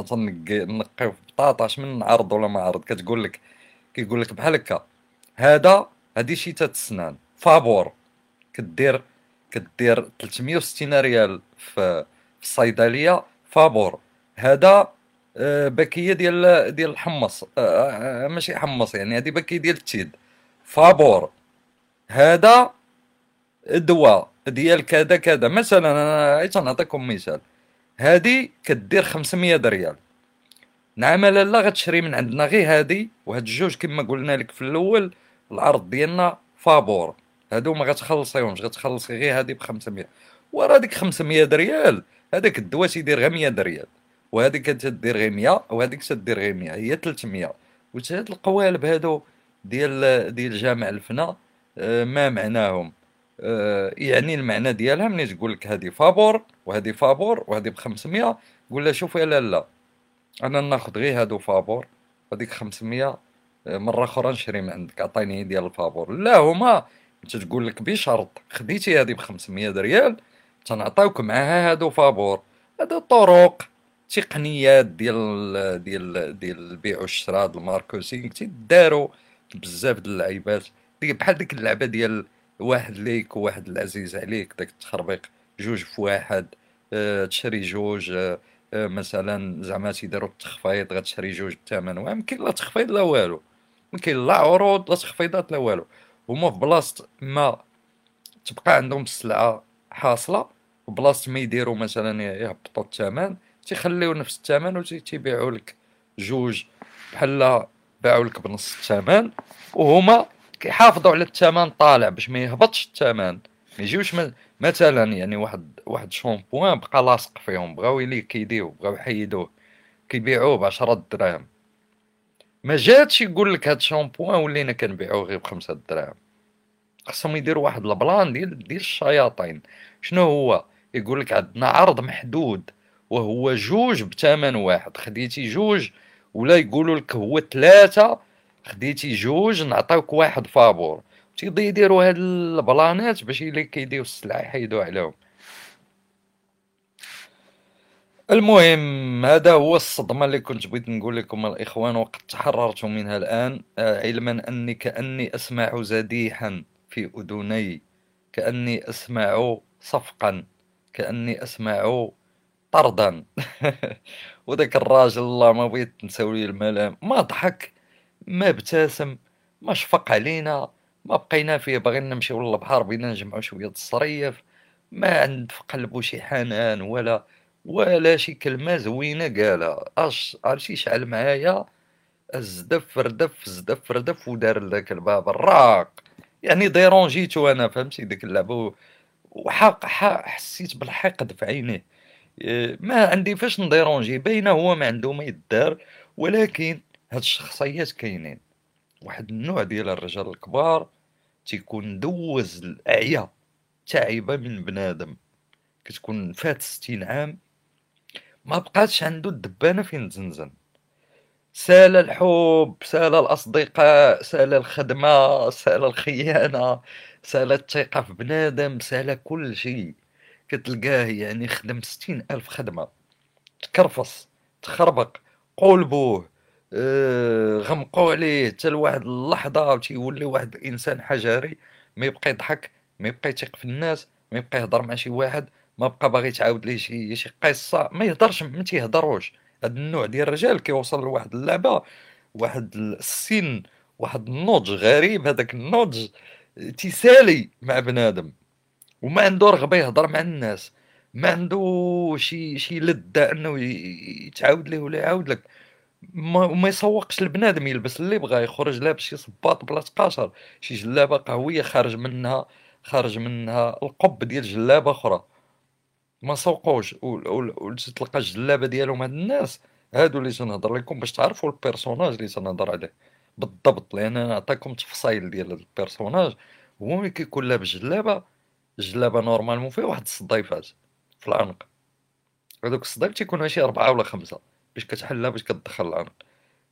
تنقيو بطاطا من عرض ولا ما عرض. كتقول لك كيقول لك بحال هكا. هذا هذه شيتات السنان فابور. كدير كدير 360 ريال في الصيدليه فابور. هذا آه، باكيه ديال ديال الحمص آه، آه، ماشي حمص يعني هذه باكيه ديال التيد فابور. هذا دواء ديال كذا كذا. مثلا أنا نعطيكم مثال. هذه كدير 500 ريال نعم لا غتشري من عندنا. غير هادي وهاد الجوج كما قلنا لك في الأول العرض ديالنا فابور. هادو ما غتخلصيهمش غتخلصي غير هادي ب 500 ورا ديك 500 ريال هذاك الدواء تيدير غير 100 ريال وهذيك تدير غير 100 وهذيك تدير غير 100 هي 300 وهاد القوالب هادو ديال ديال جامع الفنا آه، ما معناهم؟ آه، يعني المعنى ديالها ملي تقول لك هذه فابور وهذه فابور وهذه ب 500 قول لها شوف يا لالا أنا ناخذ غير هادو فابور هذيك 500 آه، مرة أخرى نشري من عندك عطيني ديال الفابور. لا هما تقول لك بشرط خديتي هذه ب 500 ريال تنعطيوك معاها هادو فابور. هادو طرق تقنيات ديال ديال ديال البيع والشراء هاد ال marketing تيداروا بزاف د اللعيبات. بحال ديك اللعبة ديال واحد ليك وواحد العزيز عليك. داك التخربيق. جوج في واحد. آه تشري جوج. آه مثلا زعما تيديروا التخفيض غتشري جوج بثمن. واحد مكاين لا تخفيض لا والو. مكاين لا عروض لا تخفيضات لا والو. هما في بلاصة ما تبقى عندهم السلعه حاصلة. وبلاصة ما يديروا مثلا يهبطوا الثمن تيخليو نفس الثمن و تيبيعوا لك جوج بحال باعوا لك بنص الثمن وهما كيحافظوا على الثمن طالع باش ما يهبطش الثمن ما يجيوش مثلا يعني واحد واحد شامبوان بقى لاصق فيهم بغاو يليكيديو بغاو يحيدوه كيبيعوه بعشرة دراهم. ما جاتش يقول لك هاد الشامبوان ولينا كنبيعوه غير بخمسة دراهم. خصهم يديروا واحد ال plan ديال ديال الشياطين. شنو هو؟ يقول لك عندنا عرض محدود وهو جوج بثمن واحد. خديتي جوج ولا يقولوا لك هو ثلاثة خديتي جوج نعطيوك واحد فابور. تيبدا يديروا هاد البلانات باش اللي كيديو السلعة يحيدوا عليهم. المهم هذا هو الصدمة اللي كنت بغيت نقول لكم الإخوان وقد تحررت منها الآن. آه، علما أني كأني أسمع زديحا في أذني كأني أسمع صفقا. كأني أسمع طردا. وذاك الراجل الله ما بغيت نساولي الملام ما ضحك ما ابتسم ما شفق علينا ما بقينا فيه باغيين نمشيو للبحر بغينا نجمعو شوية الصريف ما عند في قلبو شي حنان ولا ولا شي كلمة زوينة قالها اش عرفتي شعل معايا؟ الزدف ردف زدف ردف ودار ذاك الباب الراق. يعني ديرونجيتو أنا فهمتي؟ ديك اللعبة وحق حسيت بالحقد في عينيه. إيه، ما عندي فاش نديرونجي باينة هو ما عنده ما يدار ولكن هاد الشخصيات كاينين. واحد النوع ديال الرجال الكبار تيكون دوز الأعيا تعيبه من بنادم. كتكون فات ستين عام ما بقاتش عنده الدبانة فين تزنزن سال الحب سال الأصدقاء سال الخدمة سال الخيانة سال الثقه في بنادم سال كل شيء. كتلقاه يعني خدم ستين ألف خدمة. تكرفص تخربق قلبوه آه غمقوا عليه. حتى لواحد اللحظة تيولي واحد الإنسان حجري ما يبقى يضحك ما يبقى يثق في الناس ما يبقى يهضر مع شي واحد ما بقى باغي تعاود ليه شي شي قصة. ما يهضرش ما تيهضروش. هاد النوع ديال الرجال كيوصل لواحد اللعبة واحد السن واحد النضج غريب. هذاك النضج تيسالي مع بنادم وما عنده رغبة يهضر مع الناس ما عنده شي شي لذة إنه يتعاود ليه ولا يعاود لك. ما, ما يسوقش البنادم يلبس اللي بغا يخرج لابس شي صباط بلا تقاشر شي جلابة قهوية خارج منها خارج منها القب ديال جلابة أخرى. ما سوقوش تلقى الجلابة ديالهم هاد الناس هادو اللي تنهضر لكم باش تعرفوا ال personnage اللي تنهضر عليه. بالضبط لأن أنا نعطيكم تفصيل ديال ال personnage هو ملي كيكون لابس جلابة الجلابه normalement فيها واحد الصديفات في العنق. هذوك الصديف تيكونوا شي أربعة ولا خمسة باش كتحلها باش كتدخل العنق.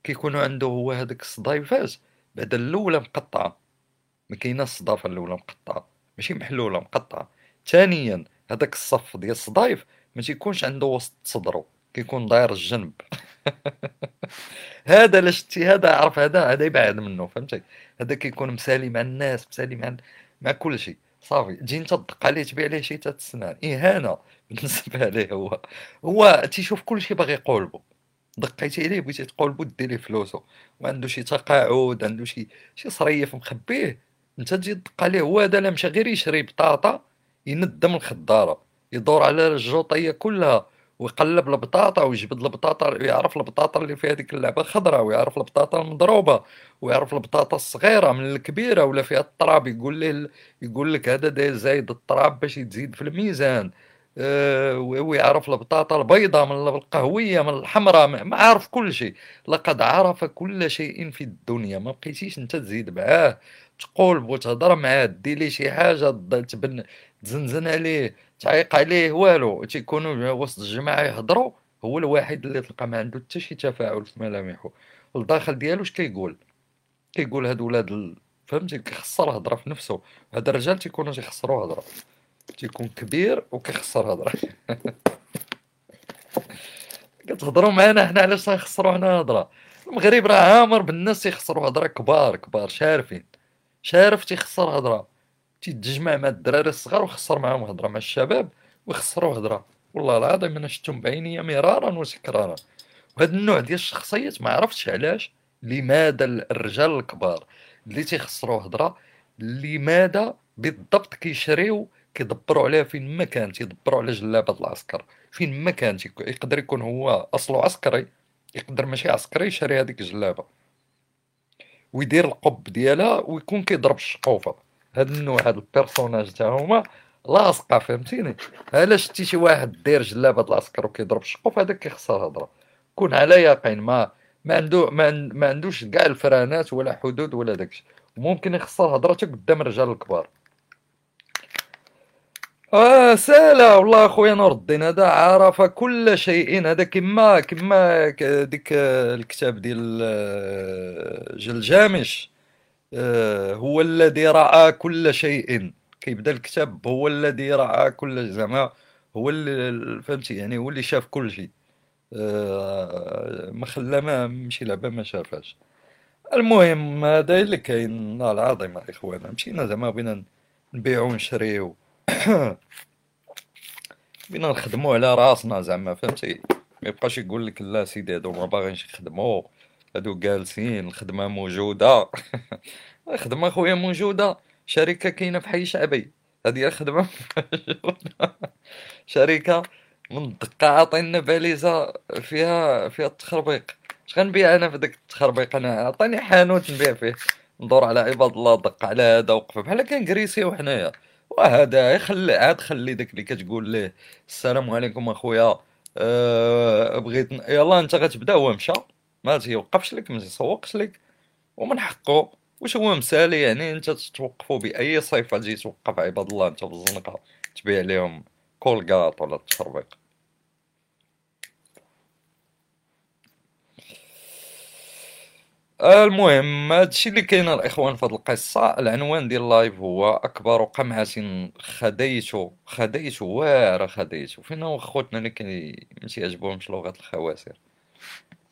كيكونوا عنده هو هذوك الصديفات بعدا الأولى مقطعة. ما كاينة الصدافة الأولى مقطعة. ماشي محلولة مقطعة. ثانيا هذاك الصف ديال الصدايف ما تيكونش عنده وسط صدرو كيكون داير الجنب. هذا لا شتي هذا عرف هذا هذا يبعد منه فهمتي؟ هذا كيكون مسالي مع الناس مسالي مع مع كل شيء صافي تجي انت تدق عليه تبيع ليه شي تات السنان اهانه بالنسبة ليه هو؟ هو تيشوف كلشي باغي يقولبو. دقيتي عليه بغيتي تقولبو دير ليه فلوسو. وعنده شي تقاعد عنده شي شي صريف مخبيه. انت تجي تدق عليه هو هذا لا مشى غير يشري بطاطا يندم الخضارة. يدور على الجوطية كلها. ويقلب البطاطا ويجبد البطاطا ويعرف البطاطا اللي فيها ديك اللعبة خضراء ويعرف البطاطا المضروبة ويعرف البطاطا الصغيرة من الكبيرة ولا فيها التراب يقول ليه يقول لك هذا داير زايد التراب باش يزيد في الميزان. أه ويعرف البطاطا البيضاء من القهوية من الحمراء ما عارف كل شيء. لقد عرف كل شيء في الدنيا ما بقيتيش أنت تزيد معاه. تقول بغيت تهضر معاه دير ليه شي حاجة تبن تزنزن عليه. تعيق عليه والو تيكونوا وسط الجماعة يهضروا هو الوحيد اللي تلقى ما عنده حتى شي تفاعل في ملامحه الداخل ديالو اش كيقول؟ كيقول هاد ولاد. فهمتي؟ كيخسر هضرة في نفسه هاد الرجال تيكونوا تيخسروا هضرة. تيكون كبير وكيخسر هضرة. كتهضروا معانا حنا علاش تنخسروا حنا هضرة. المغرب راه عامر بالناس تيخسروا هضرة كبار كبار شارفين. شارف تيخسر هضرة. تيتجمع مع الدراري الصغار ويخسر معاهم هضرة مع الشباب ويخسروا هضرة. والله العظيم أنا شفتهم بعينيا مرارا وتكرارا. وهذا النوع ديال الشخصيات ما عرفتش علاش لماذا الرجال الكبار اللي تيخسروا هضرة لماذا بالضبط كيشريو كيدبروا عليها فين ما كان تيدبروا على جلابة العسكر. فين ما كان يقدر يكون هو أصله عسكري يقدر ماشي عسكري يشري هذيك الجلابة. ويدير القب ديالها ويكون كيضرب الشقوفة. هاد النوع هاد البيرسوناج تا هما لاصقه فهمتيني؟ ألا شتي شي واحد داير جلابة العسكر وكيضرب الشقوف هذاك كيخسر هضرة. كون على يقين ما ما عنده ما, ما عندوش كاع الفرانات ولا حدود ولا داكشي. ممكن يخسر هضرته قدام الرجال الكبار. آه سهلة والله أخويا نور الدين هذا عرف كل شيء. هذا كما كما ديك الكتاب ديال آه، جلجامش. هو الذي رأى كل شيء. كيبدا الكتاب هو الذي رأى كل زعما هو اللي فهمتي؟ يعني هو اللي شاف كل شيء. آه، ما خلى ما مشي لعبة ما شافهاش. المهم هذا اللي كاين العظيم إخوانا. مشينا زعما بغينا نبيعو ونشريو بينا نخدمو على راسنا زعما فهمتي؟ ما يبقاش يقول لك لا سيدي هادو ما باغينش يخدمو هادو جالسين الخدمة موجودة. الخدمه خويا موجودة. شركة كاينة في حي شعبي. هادي الخدمة موجودة. شركة من الدقه عطينا باليزه فيها فيها التخربيق. اش غنبيع أنا في داك التخربيق؟ أنا عطيني حانوت نبيع فيه. ندور على عباد الله دق على هذا وقف. بحال كنكريسيو حنايا وهذا يخلي عاد خلي داك اللي كتقول ليه. السلام عليكم أخويا. أه بغيت يلا أنت غتبدأ هو مشى ما تيوقفش لك ما تيسوقش لك. ومن حقه واش هو مسالي؟ يعني انت توقفوا بأي صفه تجي توقف عباد الله؟ انت في الزنقه تبيع لهم كولغات ولا التخربيق المهم هادشي اللي كاين الإخوان في القصة العنوان ديال اللايف هو أكبر قمعة خديت خديت واعره خديت فينا هو خوتنا اللي كي ما تيعجبهمش لغة الخواسر.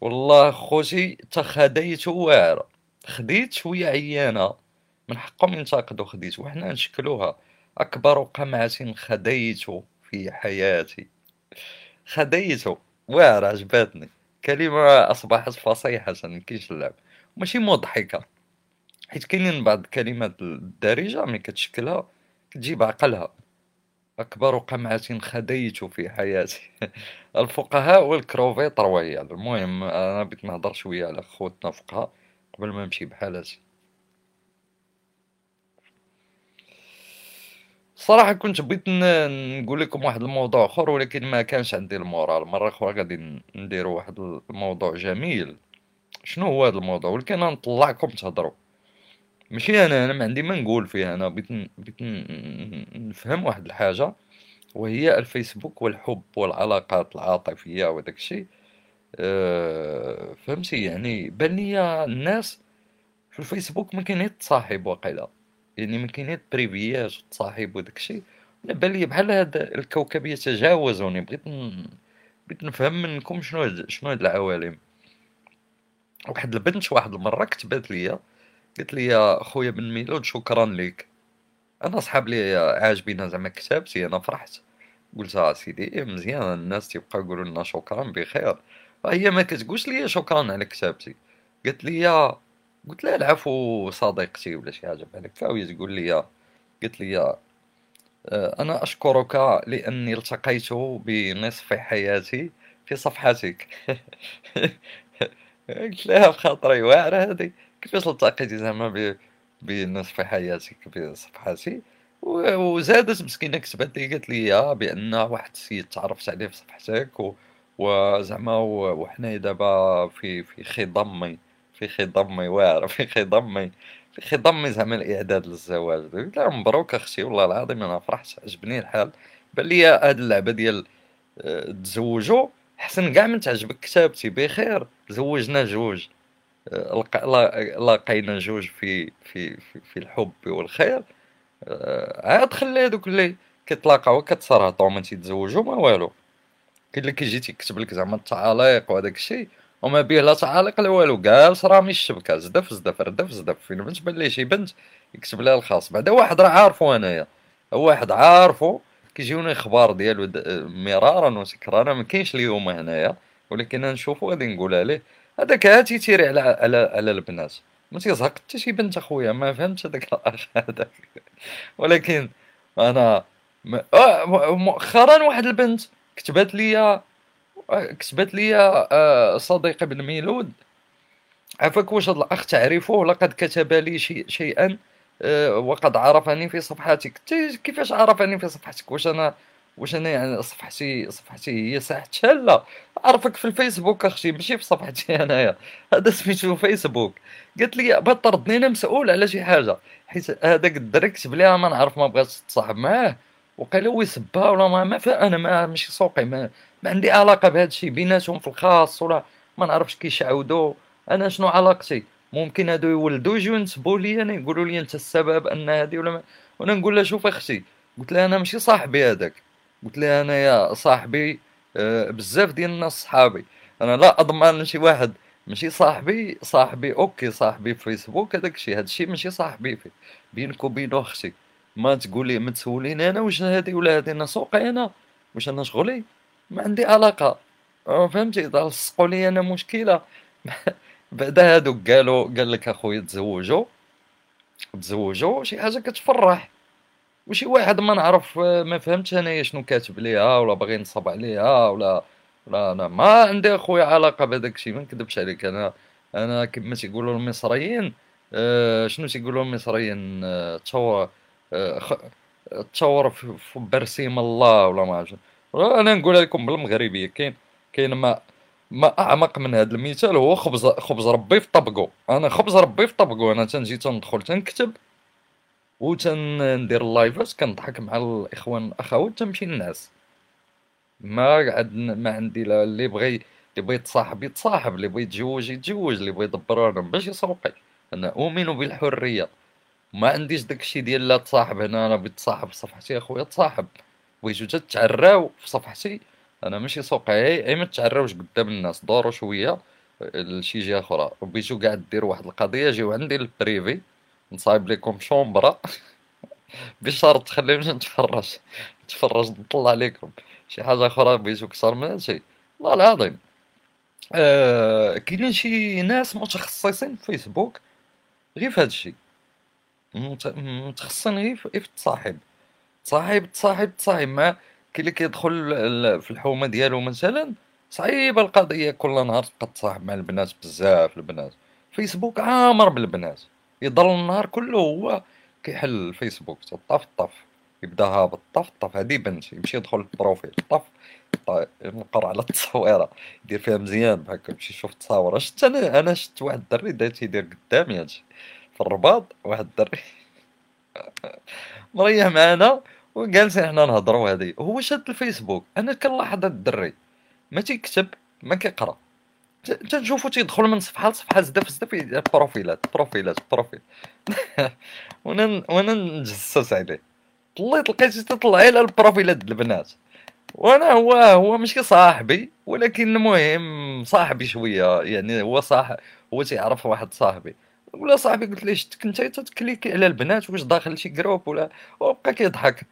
والله خوتي تخديت واعرة. خديت شوية عيانة. من حقهم ينتقدوا خديت وحنا نشكلوها. أكبر قمعة خديت في حياتي. خديت واعرة عجبتني. كلمة أصبحت فصيحة مكاينش اللعب. ماشي مضحكة. حيت كاينين بعض الكلمات الدارجة ملي كتشكلها كتجيب عقلها. أكبر قمعة خديت في حياتي. الفقهاء وال crevettes royales المهم أنا بغيت نهضر شوية على خوتنا فقهاء قبل ما نمشي بحالاتي صراحة كنت بغيت نقول لكم واحد الموضوع آخر ولكن ما كانش عندي ال moral. مرة أخرى غادي نديرو واحد الموضوع جميل. شنو هو هذا الموضوع؟ ولكن نطلعكم تهضروا. ماشي أنا أنا ما عندي ما نقول فيه أنا بغيت بغيت نفهم واحد الحاجة وهي الفيسبوك والحب والعلاقات العاطفية وداك الشيء. أه فهمتي؟ يعني بان الناس في الفيسبوك ما كاين تصاحب واقيلا. يعني ما كاين بريفياج تصاحب وداك الشيء. بان لي بحال هاد الكوكب يتجاوزوني بغيت بغيت نفهم منكم شنو شنو هاد العوالم. واحد البنت واحد المرة كتبات ليا قالت لي خويا بن ميلود شكرا لك. أنا صحاب لي عاجبين زعما كتابتي أنا فرحت. قلت آه سيدي مزيان الناس تيبقاو يقولوا لنا شكرا بخير. هي ما كتقولش لي شكرا على كتابتي. قالت لي قلت لها العفو صديقتي ولا شي حاجة بحال هكا وهي تقول لي قالت لي آه، أنا أشكرك لأني التقيت بنصف حياتي في صفحتك. قلت لها بخاطري واعرة هادي كيفاش التقيتي زعما بنصف حياتك بصفحتي وزادت مسكينة كتبت لي قالت لي بأن واحد السيد تعرفت عليه في صفحتك. وزعما وحنايا دابا في في خضمي في خضمي واعرة في خضمي في خضم زعما الإعداد للزواج قلت لها مبروك أختي والله العظيم أنا فرحت عجبني الحال. بان لي هاد اللعبة ديال آه، تزوجوا حسن كاع من تعجبك كتابتي بخير زوجنا جوج. لاقينا جوج في في في, الحب والخير. آه، عاد خلي هذوك اللي كيتلاقاو كتسرهطوا ما تيتزوجوا ما والو. كاين اللي كيجي تيكتب لك زعما التعاليق وهذاك الشيء وما به لا تعاليق لا والو. جالس رامي الشبكة زدف زدف ردف زدف. فين تبان ليه شي بنت يكتب لها الخاص. بعدا واحد راه عارفو أنايا. واحد عارفو كيجيوني أخبار ديالو مرارا وتكرارا ما كاينش اليوم هنايا ولكن نشوفو غادي نقولها ليه. هذاك ها تيتيري على على على البنات. ما تيزهق حتى شي بنت أخويا ما فهمتش هذاك الأخ هذاك. ولكن أنا آه، مؤخرا واحد البنت كتبت لي كتبت لي آه، صديقي بن ميلود. عفاك واش هذا الأخ تعرفه لقد كتب لي شيء شيئا آه، وقد عرفني في صفحتك كيفاش عرفني في صفحتك واش أنا واش أنا يعني صفحتي صفحتي هي ساحه لا. عرفك في الفيسبوك أختي ماشي في صفحتي انايا. هذا سميتو فيسبوك. قالت لي بطردني أنا مسؤول على شي حاجة. حيت هذاك الدري كتب ليها ما نعرف ما بغاتش تصاحب معاه. وقال هو يسبها ولا ما, ما أنا ما ماشي سوقي ما, ما عندي علاقة بهذا الشيء بيناتهم في الخاص ولا ما نعرفش كيشعودوا أنا شنو علاقتي؟ ممكن هادو يولدوا يجيو ينسبوا لي أنا يقولوا لي أنت السبب أن هذه ولا ما. وأنا نقول لها شوف أختي. قلت لها أنا ماشي صاحبي هذاك. قلت لها أنا يا صاحبي آه بزاف ديال الناس صحابي. أنا لا أضمن شي واحد ماشي صاحبي صاحبي أوكي صاحبي في فيسبوك هذاك الشيء. هذا الشيء ماشي صاحبي فيه بينك وبينو أختي. ما تقولي ما تسوليني أنا واش هادي ولا هادي أنا سوقي أنا. واش أنا شغلي؟ ما عندي علاقة. فهمتي؟ لصقوا لي أنا مشكلة. بعدا هادوك قالوا قال لك أخويا تزوجوا. تزوجوا شي حاجة كتفرح. وشي واحد ما نعرف ما فهمتش انايا شنو كاتب ليها ولا باغي ينصب عليها ولا لا أنا. ما عندي أخويا علاقة بهذاك الشيء ما نكذبش عليك. أنا أنا كما تيقولوا المصريين آه شنو تيقولوا المصريين؟ آه تصور آه تصور في برسيم الله ولا ما عرفتش أنا نقول لكم بالمغربية كاين كاين ما ما أعمق من هذا المثال هو خبز خبز ربي في طبقو. أنا خبز ربي في طبقو. أنا تنجي تندخل تنكتب و تندير اللايفات كنضحك مع الإخوان الاخوات تنمشي للناس. ما عاد ما عندي لا اللي بغى اللي بغى يتصاحب يتصاحب اللي بغى يتزوج يتزوج اللي بغى يدبر أنا باش يسوقي أنا أؤمن بالحرية. ما عنديش داكشي ديال لا تصاحب هنا أنا بغيت تصاحب في صفحتي أخويا تصاحب. بغيتو تتعراو في صفحتي أنا ماشي سوقي اي ما تتعراوش قدام الناس دوروا شوية لشي جهه أخرى. بغيتو كاع ديروا واحد القضية جيو عندي ال privé نصايب لكم chambre. بشرط تخليوني نتفرج. نتفرج نطلع عليكم شي حاجة أخرى بغيتو كثر من هادشي؟ والله العظيم. آه كاينين شي ناس متخصصين في فيسبوك غير في هادشي. متخصصين غير في التصاحب. تصاحب تصاحب تصاحب. ما كاين اللي كيدخل في الحومة ديالو مثلا صعيبه القضية. كل نهار تبقى تصاحب مع البنات بزاف البنات. فيسبوك عامر بالبنات. يضل النهار كله هو كيحل الفيسبوك. طف طف. يبدأ هابط طف طف. هادي بنت يمشي يدخل ال profil. طف. نقر على التصويرة. يدير فيها مزيان. هكا يمشي يشوف التصاور. شفت أنا أنا شفت واحد الدري دا تيدير قدامي هادشي في الرباط واحد الدري. مريح معانا. وجالسين حنا نهضروا هادي هو شاد الفيسبوك. أنا كنلاحظ هاد الدري. ما تيكتب ما كيقرأ. تنشوفو تيدخل من صفحة لصفحة زدف زدف بروفيلات بروفيلات profil. وأنا وأنا نجسس عليه. طليت لقيت تطلع على البروفيلات البنات. وأنا هو هو ماشي صاحبي ولكن المهم صاحبي شوية يعني هو صاحب هو تيعرف واحد صاحبي. ولا صاحبي قلت ليه شتك أنت تتكليكي على البنات واش داخل شي groupe ولا؟ وبقى كيضحك.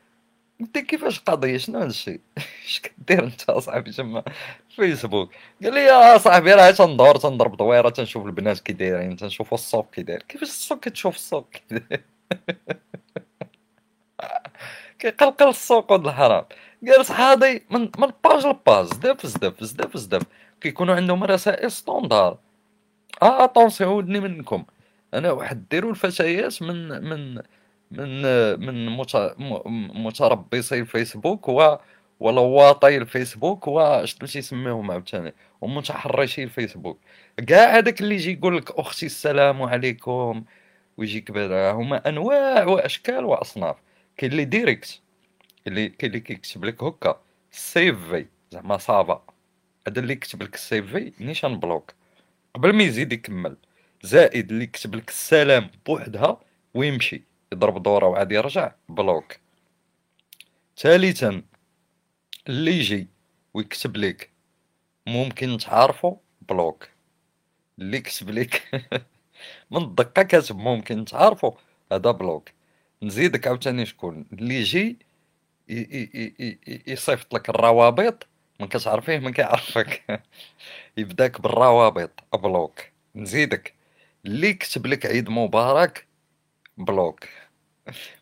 قلت كيفاش قضية؟ شنو هادشي اش كدير انت اصاحبي؟ تما فيسبوك. قال لي يا صاحبي راه تندور تنضرب دويرة تنشوف البنات كي دايرين تنشوفوا السوق كي داير. كيفاش السوق كتشوف السوق كي داير؟ كيقلقل السوق ولد الحرام. جالس حاضي من من page ل page زدف زدف زدف زدف. كيكونوا عندهم رسائل standard. آه attention ودني منكم. أنا واحد ديروا الفتيات من من من من متربصي الفيسبوك و ولواطي الفيسبوك و شنو تيسميهم عاوتاني ومتحرشي الفيسبوك. كاع هذاك اللي يجي يقول لك أختي السلام عليكم ويجيك هما أنواع وأشكال وأصناف. كاين اللي direct اللي كاين اللي كيكتب لك هكا CV زعما ça va. هذا اللي يكتب لك ال CV نيشان bloc. قبل ما يزيد يكمل. زائد اللي يكتب لك السلام بوحدها ويمشي. يضرب دوره وعاد يرجع bloc. ثالثا اللي يجي ويكتب لك ممكن تعرفوا bloc. اللي يكتب لك من الدقة كاتب ممكن تعرفوا هذا bloc. نزيدك عاوتاني شكون؟ اللي يجي يصيفط لك الروابط ما كتعرفيه ما كيعرفك. يبداك بالروابط bloc. نزيدك. اللي يكتب لك عيد مبارك bloc.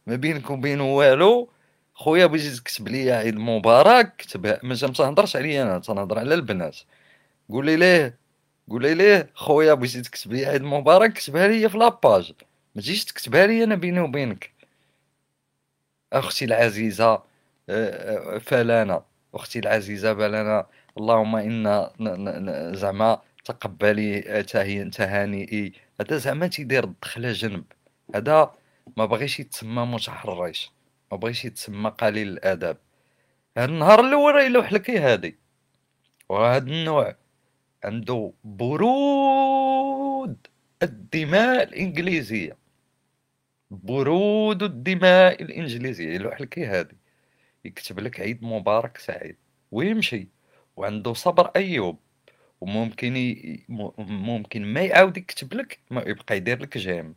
ما بينك وبينه والو. خويا بغيتي تكتب لي عيد مبارك كتبها ما تنهضرش عليا أنا تنهضر على البنات. قولي ليه قولي ليه خويا بغيتي تكتب لي عيد مبارك كتبها لي في la page ما تجيش تكتبها لي أنا بيني وبينك. أختي العزيزة آه، آه، فلانه أختي العزيزة فلانه اللهم إنا زعما تقبلي تهانئي. هذا زعما تيدير الدخله جنب. هذا ما بغيش يتسمى متحرش ما بغيش يتسمى قليل الأدب. هاد النهار الأول يلوح لك هادي. وهذا النوع عنده برود الدماء الإنجليزية. برود الدماء الإنجليزية يلوح لك هادي. يكتب لك عيد مبارك سعيد ويمشي وعنده صبر أيوب. وممكن ي... ممكن ما يعاود يكتب لك ما يبقى يدير لك جيم.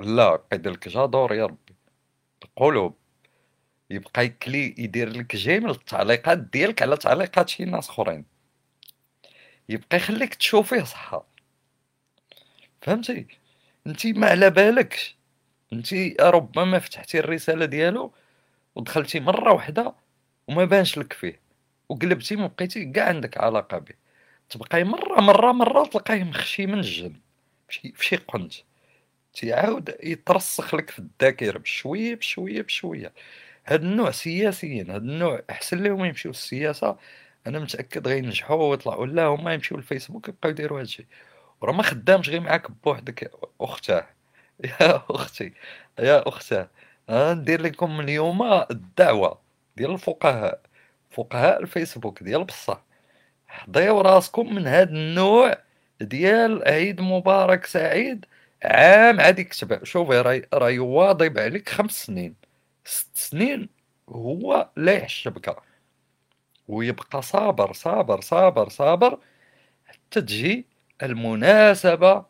لا يبقى يدير لك جادور يا ربي. القلوب يبقى يكلي يدير لك جيم التعليقات ديالك على تعليقات شي ناس أخرين. يبقى يخليك تشوفيه صح فهمتي؟ انت ما على بالكش. انت ربما فتحتي الرسالة ديالو ودخلتي مرة واحدة وما بانش لك فيه. وقلبتي ما بقيتي كاع عندك علاقة به. تبقاي مرة مرة مرة تلقايه مخشي من الجن. فشي فشي قنت. تيعاود يترسخ لك في الذاكرة بشوية بشوية بشوية. هاد النوع سياسيين هاد النوع أحسن لهم يمشيو للسياسة أنا متأكد غينجحوا ويطلعوا لا هما يمشيو للفيسبوك يبقاو يديروا هادشي. وراه ما خدامش غير معاك بوحدك أختاه. يا أختي يا أختاه. ندير لكم اليوم الدعوة ديال الفقهاء فقهاء الفيسبوك ديال بصح. حضيو راسكم من هاد النوع ديال عيد مبارك سعيد. عام عاد يكتب شوفي راي راي واضب عليك خمس سنين. ست سنين هو لا يحشبك ويبقى صابر صابر صابر صابر حتى تجي المناسبة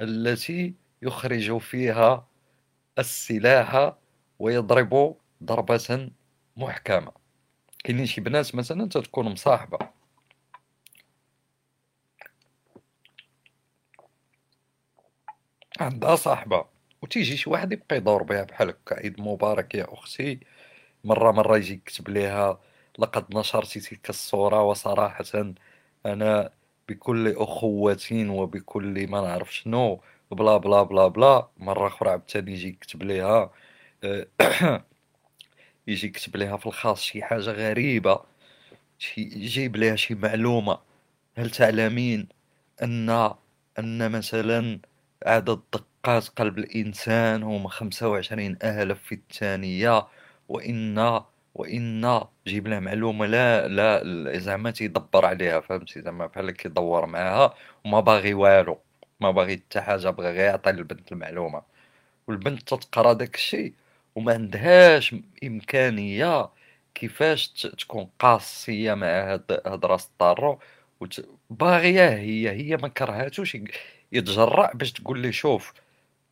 التي يخرج فيها السلاح ويضرب ضربة محكمة. كاينين شي بنات مثلا تتكون مصاحبة. عندها صاحبة وتيجي شي واحد يبقى يدور بها بحال هكا عيد مبارك يا أختي مرة مرة يجي يكتب ليها لقد نشرت تلك الصورة وصراحة أنا بكل أخوة وبكل ما نعرف شنو بلا بلا بلا بلا. مرة أخرى عاوتاني يجي يكتب ليها يجي يكتب ليها في الخاص شي حاجة غريبة شي يجيب ليها شي معلومة. هل تعلمين أن أن مثلا عدد دقات قلب الإنسان هما خمسة وعشرين ألف في الثانية. وإن وإن جيب له معلومة لا لا زعما تيدبر عليها فهمتي؟ زعما بحال كيدور معاها وما باغي والو ما باغي حتى حاجة بغا غير يعطي للبنت المعلومة. والبنت تتقرا داك الشيء وما عندهاش إمكانية كيفاش تكون قاسية مع هاد هاد راس الطارو باغية هي هي ما كرهاتوش. يتجرأ باش تقول لي شوف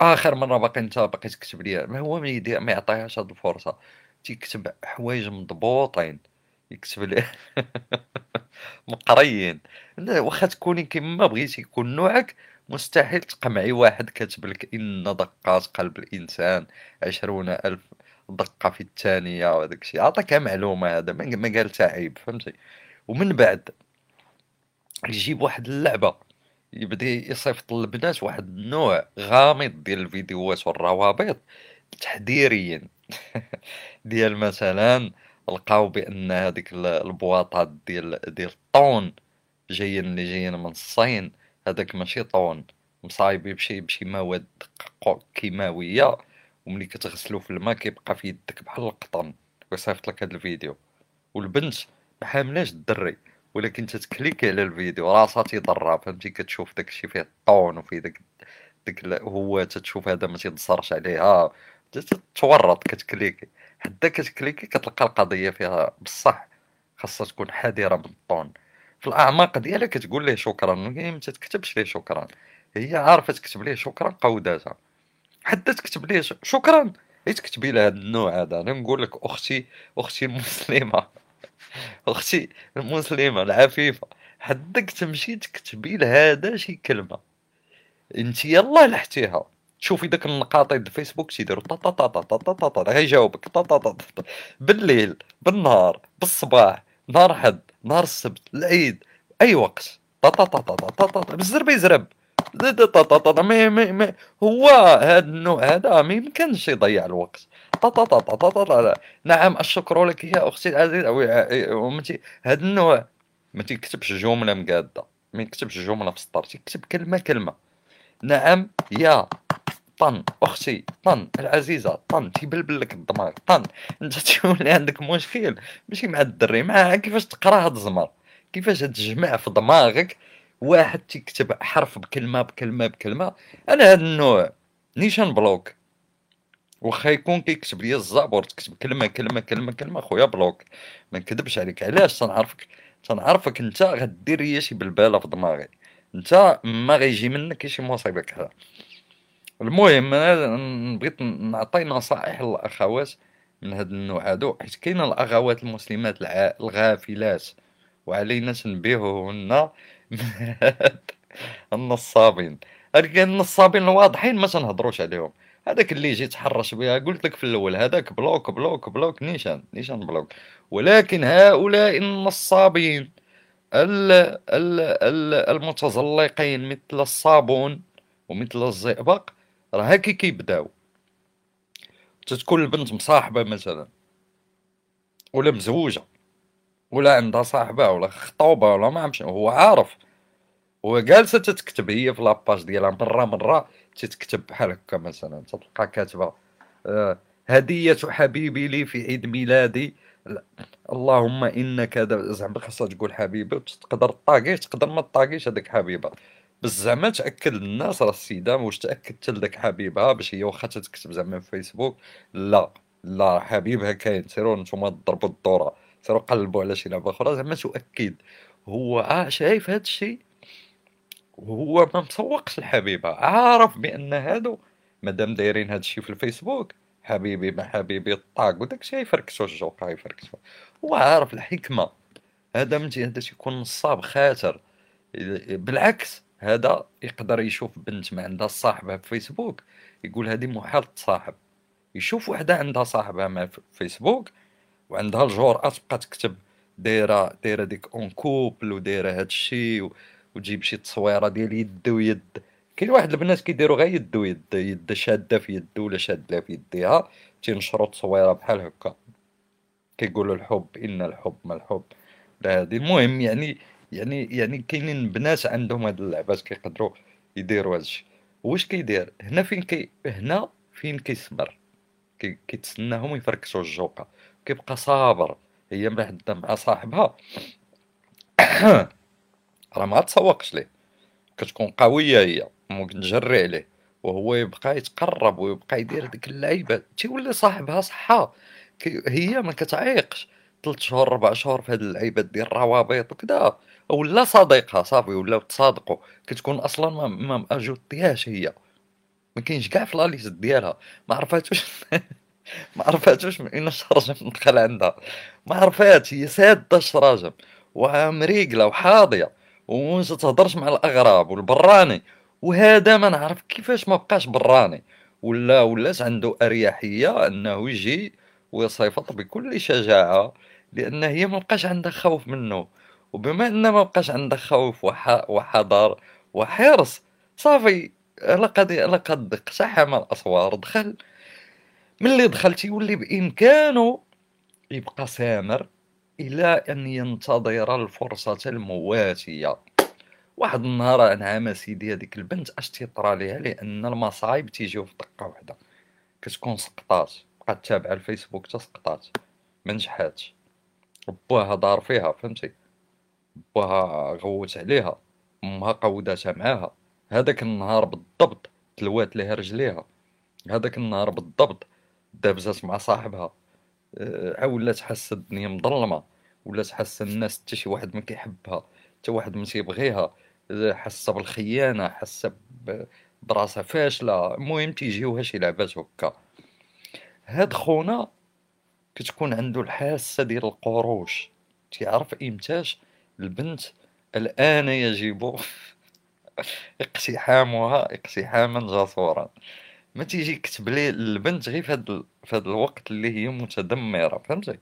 آخر مرة باقي أنت باقي تكتب لي ما هو ما, يدي ما يعطيهاش هاد الفرصة. تيكتب حوايج مضبوطين يكتب لي مقريين واخا تكوني كيما بغيتي يكون نوعك مستحيل تقمعي واحد كاتب لك إن دقات قلب الإنسان عشرون ألف دقة في الثانية وهذاك الشيء عطاك معلومة هذا ما قال عيب فهمتي؟ ومن بعد يجيب واحد اللعبة. يبدأ يصيفط للبنات واحد النوع غامض ديال الفيديوهات والروابط تحذيريا. ديال مثلا لقاو بأن هذيك البواطات ديال ديال الطون جايين اللي جايين من الصين هذاك ماشي طون مصايبي بشي بشي مواد كيماوية وملي كتغسلو في الماء كيبقى في يدك بحال القطن وصيفط لك هذا الفيديو. والبنت ما حاملاش الدري. ولكن تتكليكي على الفيديو راسها تيضرها فهمتي؟ كتشوف داكشي فيه الطون وفيه داك ديك هو تتشوف هذا ما تينصرش عليها. تتورط كتكليكي حتى كتكليكي كتلقى القضية فيها بصح خاصها تكون حذرة من الطون. في الأعماق ديالها كتقول ليه شكرا ما تكتبش ليه شكرا. هي عارفة تكتب ليه شكرا قوداتها حتى تكتب ليه شكرا! هي تكتبي لها النوع هذا. أنا نقول لك أختي أختي المسلمة. أختي المسلمه العفيفه حدك تمشي تكتبي لهذا شي كلمه انت يلا لحتيها تشوفي داك النقاطي د الفيسبوك تيديروا طا طا طا طا طا طا طا غيجاوبك طا طا طا بالليل بالنهار بالصباح نهار حد نهار السبت العيد اي وقت طا طا طا طا طا طا بالزرب يزرب هو هذا النوع هذا ما يمكنش يضيع الوقت. نعم الشكر لك. يا أختي العزيزة. هذا النوع ما تكتبش جملة مقادة. ما يكتبش جملة في السطر تكتب كلمة كلمة. نعم يا طن. أختي طن. العزيزة طن. تيبلبل لك الدماغ طن. أنت تولي عندك مشكل. ماشي مع الدري. مع كيفاش تقرا هاد الزمر. كيفاش تجمع في دماغك واحد تيكتب حرف بكلمه بكلمه بكلمة. أنا هاد النوع نيشان bloc. واخا يكون كيكتب لي الزابور تكتب كلمه كلمه كلمه كلمة خويا bloc. ما نكذبش عليك. علاش؟ تنعرفك تنعرفك أنت غدير ليا شي بلبالة في دماغي. أنت ما غيجي منك شي مصيبة كذا. المهم أنا بغيت نعطي نصائح للأخوات من هذا النوع هادو. حيت كاين الاخوات المسلمات الغافلات وعلينا تنبيههن النصابين. كاين النصابين الواضحين ما تنهضروش عليهم. هذاك اللي يجي تحرش بها قلت لك في الأول هذاك bloc bloc bloc نيشان نيشان bloc. ولكن هؤلاء النصابين المتزلقين مثل الصابون ومثل الزئبق راه هاكي كيبداو. تتكون البنت مصاحبة مثلا ولا مزوجة ولا عندها صاحبة ولا خطوبة ولا ما عرفش هو عارف. هو جالسه تتكتب هي في لاباج ديالها مرة مرة تتكتب بحال هكا مثلا تلقى كاتبة آه هدية حبيبي لي في عيد ميلادي. اللهم إنك زعما خاصها تقول حبيبه تقدر طاقيه تقدر ما طاقيش هذيك حبيبة. بس زعما تأكد للناس راه السيدة واش تاكدت لذاك حبيبها باش هي واخا تكتب زعما في فيسبوك. لا لا حبيبها كاين سيروا نتوما ضربوا الدورة سيروا قلبوا على شي لعبة أخرى زعما تؤكد. هو آه شايف هذا الشيء وهو ما مسوقش لحبيبها عارف بأن هادو مادام دايرين هذا الشيء في الفيسبوك حبيبي ما حبيبي طاق وداك الشيء يفركسو الجوقه يفركسو. هو عارف الحكمة. هذا من هذا يكون نصاب خاسر بالعكس هذا يقدر يشوف بنت ما عندها صاحبها في فيسبوك يقول هذه محال تصاحب يشوف وحدة عندها صاحبها مع فيسبوك وعندها الجرأة تبقى تكتب دايره دايرة ديك أون كوبل ودايرة هاد الشيء وتجيب شي تصويرة ديال يد ويد. كاين واحد البنات كيديروا غير يد ويد يد شادة في يد ولا شادة في يديها تينشروا تصويرة بحال هكا. كيقولوا الحب إن الحب ما الحب. لا هادي المهم يعني يعني يعني كاينين بنات عندهم هاد اللعبات كيقدروا يديروا هادشي واش كيدير؟ هنا فين كي هنا فين كيصبر كي كيتسناهم يفركسوا الجوقه كيبقى صابر. هي مع صاحبها. راه ما تسوقش ليه. كتكون قوية هي ممكن تجري عليه وهو يبقى يتقرب ويبقى يدير ديك اللعيبة. تيولي صاحبها صحة. هي ما كتعيقش. ثلاث شهور ربع شهور في هاد اللعيبات ديال الروابط وكذا ولا صديقها صافي ولاو تصادقوا كتكون أصلا ما ما اجوتيهاش هي. ما كاينش كاع في لاليست ديالها. ما عرفاتوش ما عرفاتوش من أين الشرجم دخل عندها. ما عرفاتش هي سادة الشراجم ومريقله وحاضية. وما تهضرش مع الأغراب والبراني. وهذا ما نعرف كيفاش ما بقاش براني. ولا ولات عنده أريحية أنه يجي ويصيفط بكل شجاعة لأن هي ما بقاش عندها خوف منه. وبما ان ما بقاش عندها خوف وحذر وحرص صافي لقد لقد اقتحم الأسوار. دخل ملي دخل يولي بإمكانه يبقى سامر. إلى أن ينتظر الفرصة المواتية. واحد النهار انعم اسيدي هذيك البنت أش تيطرى ليها لأن المصايب تيجيو في دقة واحدة كتكون سقطات. بقات تابعة الفيسبوك حتى سقطات. ما نجحاتش. باها دار فيها فهمتي؟ باها غوت عليها. أمها قوداتها معاها. هذاك النهار بالضبط تلوات ليها رجليها. هذاك النهار بالضبط دابزات مع صاحبها. أه ولات حاسه الدنيا مظلمة ولات حاسه الناس حتى شي واحد ما كيحبها حتى واحد ما تيبغيها حاسه بالخيانة حاسه براسها فاشلة المهم تيجيوها شي لعبات هكا. هاد خونا كتكون عنده الحاسة ديال القروش. تيعرف ايمتاش البنت الآن يجب اقتحامها اقتحاما جسورا. ما تيجي يكتب لي البنت غير فهاد فهاد الوقت اللي هي متدمرة فهمتي؟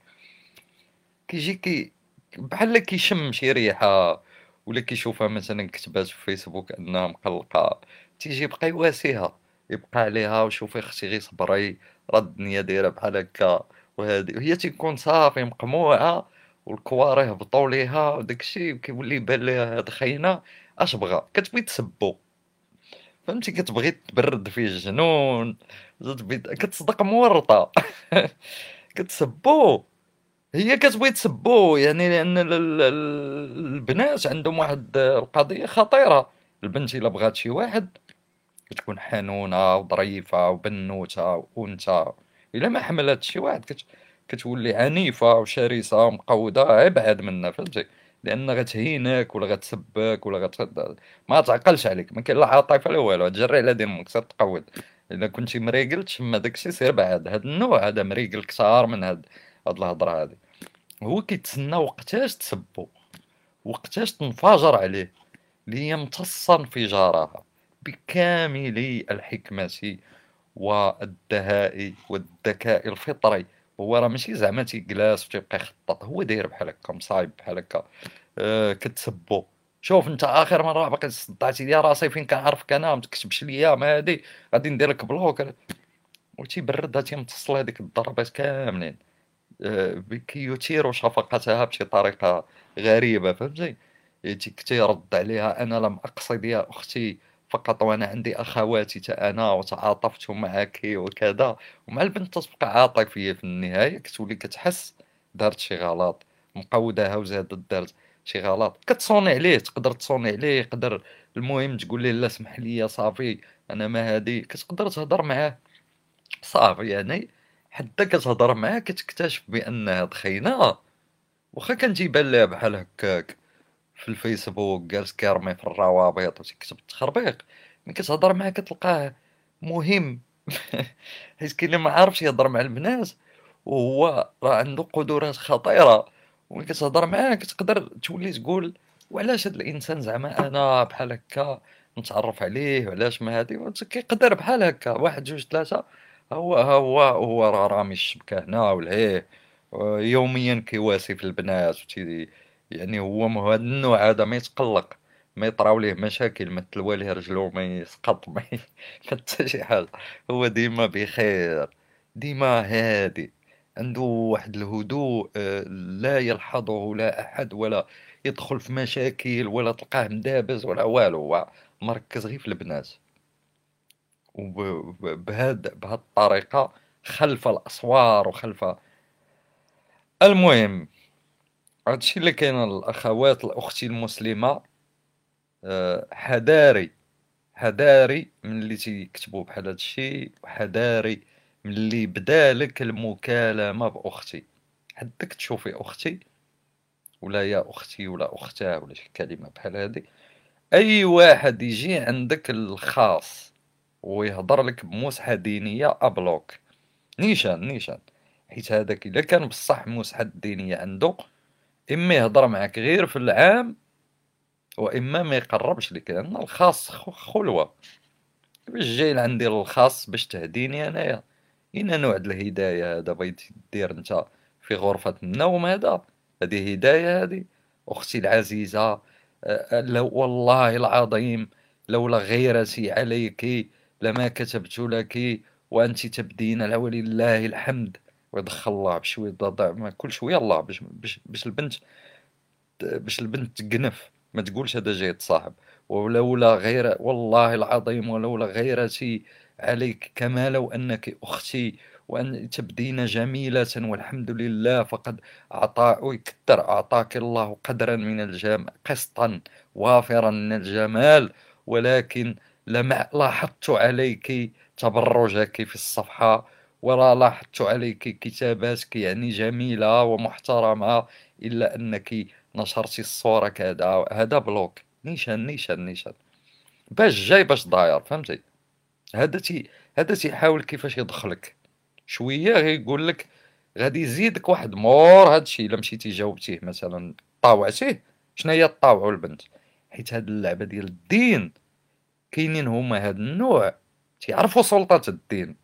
كيجي كي بحال كيشم شي ريحة ولا كيشوفها مثلا كتبات في فيسبوك أنها مقلقة تيجي يبقى يواسيها يبقى عليها وشوفي أختي غير صبري راه الدنيا دايرة بحال هكا وهادي. وهي تيكون صافي مقموعة والكواري هبطوا ليها وداكشي كيولي يبان ليها هاد خاينه أش بغا؟ كتبغي تسبو. فهمتي؟ كتبغي تبرد فيه الجنون كتصدق مورطة. كتسبو. هي كتبغي تسبو يعني لأن البنات عندهم واحد القضية خطيرة. البنت إلا بغات شي واحد كتكون حنونة وظريفة وبنوتة وأنثى. إلا ما حملات شي واحد كت... كتولي عنيفة وشرسة ومقودة إبعد منها فهمتي؟ لأن غتهينك ولا غتسبك ولا غت ما تعقلش عليك ما كاين لا عاطفة لا والو تجري على ديمك سير تقود الا كنتي مريقل تشم داكشي سير بعد هاد النوع هذا مريقل كثار من هاد هاد الهضرة هادي. هو كيتسنى وقتاش تسبو وقتاش تنفجر عليه. ليمتص انفجارها بكامل الحكمة والدهاء والذكاء الفطري. هو راه ماشي زعما تيجلاس وتيبقى يخطط هو داير بحال هكا مصايب بحال هكا. آه كتسبو. شوف انت آخر مرة باقي صدعتي ليا راسي فين كنعرفك أنا ما تكتبش ليا ما هادي. غادي ندير لك bloc. وتيبردها تيمتص هذيك الضربات كاملين. آه يثير شفقتها بشي طريقة غريبة فهمتي؟ تيرد عليها أنا لم اقصد يا أختي. فقط وأنا عندي اخواتي تا أنا وتعاطفت معك وكذا ومع البنت تبقى عاطفية في النهاية. كتولي كتحس دارت شي غلط مقودها وزادت دارت شي غلط. كتصوني عليه تقدر تصوني عليه يقدر. المهم تقول ليه لا سمح لي صافي أنا ما هادي. كتقدر تهضر معاه. صافي يعني حتى كتهضر معاه كتكتشف بان هاد خينا واخا كان تيبان ليها بحال هكاك. في الفيسبوك جالس كيرمي في الروابط وتكتب التخربيق. ملي كتهضر معاه كتلقاه مهم. حيت كاين اللي ما عارفش يهضر مع البنات وهو راه عنده قدرات خطيرة. وملي كتهضر معاه كتقدر تولي تقول وعلاش هاد الإنسان زعما أنا بحال هكا نتعرف عليه وعلاش ما هادي؟ كيقدر بحال هكا. واحد جوج ثلاثة هو هو هو راه رامي الشبكه هنا ولهيه يوميا كيواسي في البنات يعني هو من هذا ما يتقلق ما يطراو ليه مشاكل ما تلوى رجلو ما يسقط ما حتى شي حاجة. هو ديما بخير ديما هادي عنده واحد الهدوء آه، لا يلحظه لا أحد ولا يدخل في مشاكل ولا تلقاه مدابز ولا والو هو مركز غير في البنات. وبهاد بهاد الطريقة خلف الأسوار وخلف المهم هادشي اللي كاين الأخوات الأختي المسلمة آه، حذاري حذاري من اللي تيكتبوا بحال هادشي وحذاري من اللي بدالك المكالمة بأختي. حدك تشوفي أختي ولا يا أختي ولا أختها ولا شي كلمة بحال هادي. أي واحد يجي عندك الخاص ويهضر لك بمسحة دينية أ bloc. نيشان نيشان. حيت هذاك إلا كان بصح مسحة دينية عنده إما يهضر معك غير في العام وإما ما يقربش لك لأن الخاص خلوة. باش جاي لعندي الخاص باش تهديني أنايا. اين نوع الهدايه هذا بغيتي دير أنت في غرفة النوم هذا. هذه هدايه هذه. أختي العزيزة لو والله العظيم لولا غيرتي عليك لما كتبت لك وأنت تبدين ولله الحمد. ويدخل الله بشويه ضعف كل شوية الله باش باش البنت باش البنت تقنف ما تقولش هذا جاي يتصاحب ولولا غير والله العظيم ولولا غيرتي عليك كما لو أنك أختي وأن تبدين جميلة والحمد لله فقد أعطى ويكثر أعطاك الله قدرا من الجمال قسطا وافرا من الجمال. ولكن لما لاحظت عليك تبرجك في الصفحة ولا لاحظت عليك كتاباتك يعني جميلة ومحترمة إلا أنك نشرتي الصورة كذا هذا بلوك. نيشان نيشان نيشان. باش جاي باش داير فهمتي؟ هذا تي هذا تيحاول كيفاش يدخلك. شوية غيقول لك غادي يزيدك واحد مور هادشي إلا مشيتي جاوبتيه مثلا طاوعتيه شنو هي طاوعوا البنت حيت هاد اللعبة ديال الدين كاينين هما هاد النوع. تيعرفوا سلطة الدين.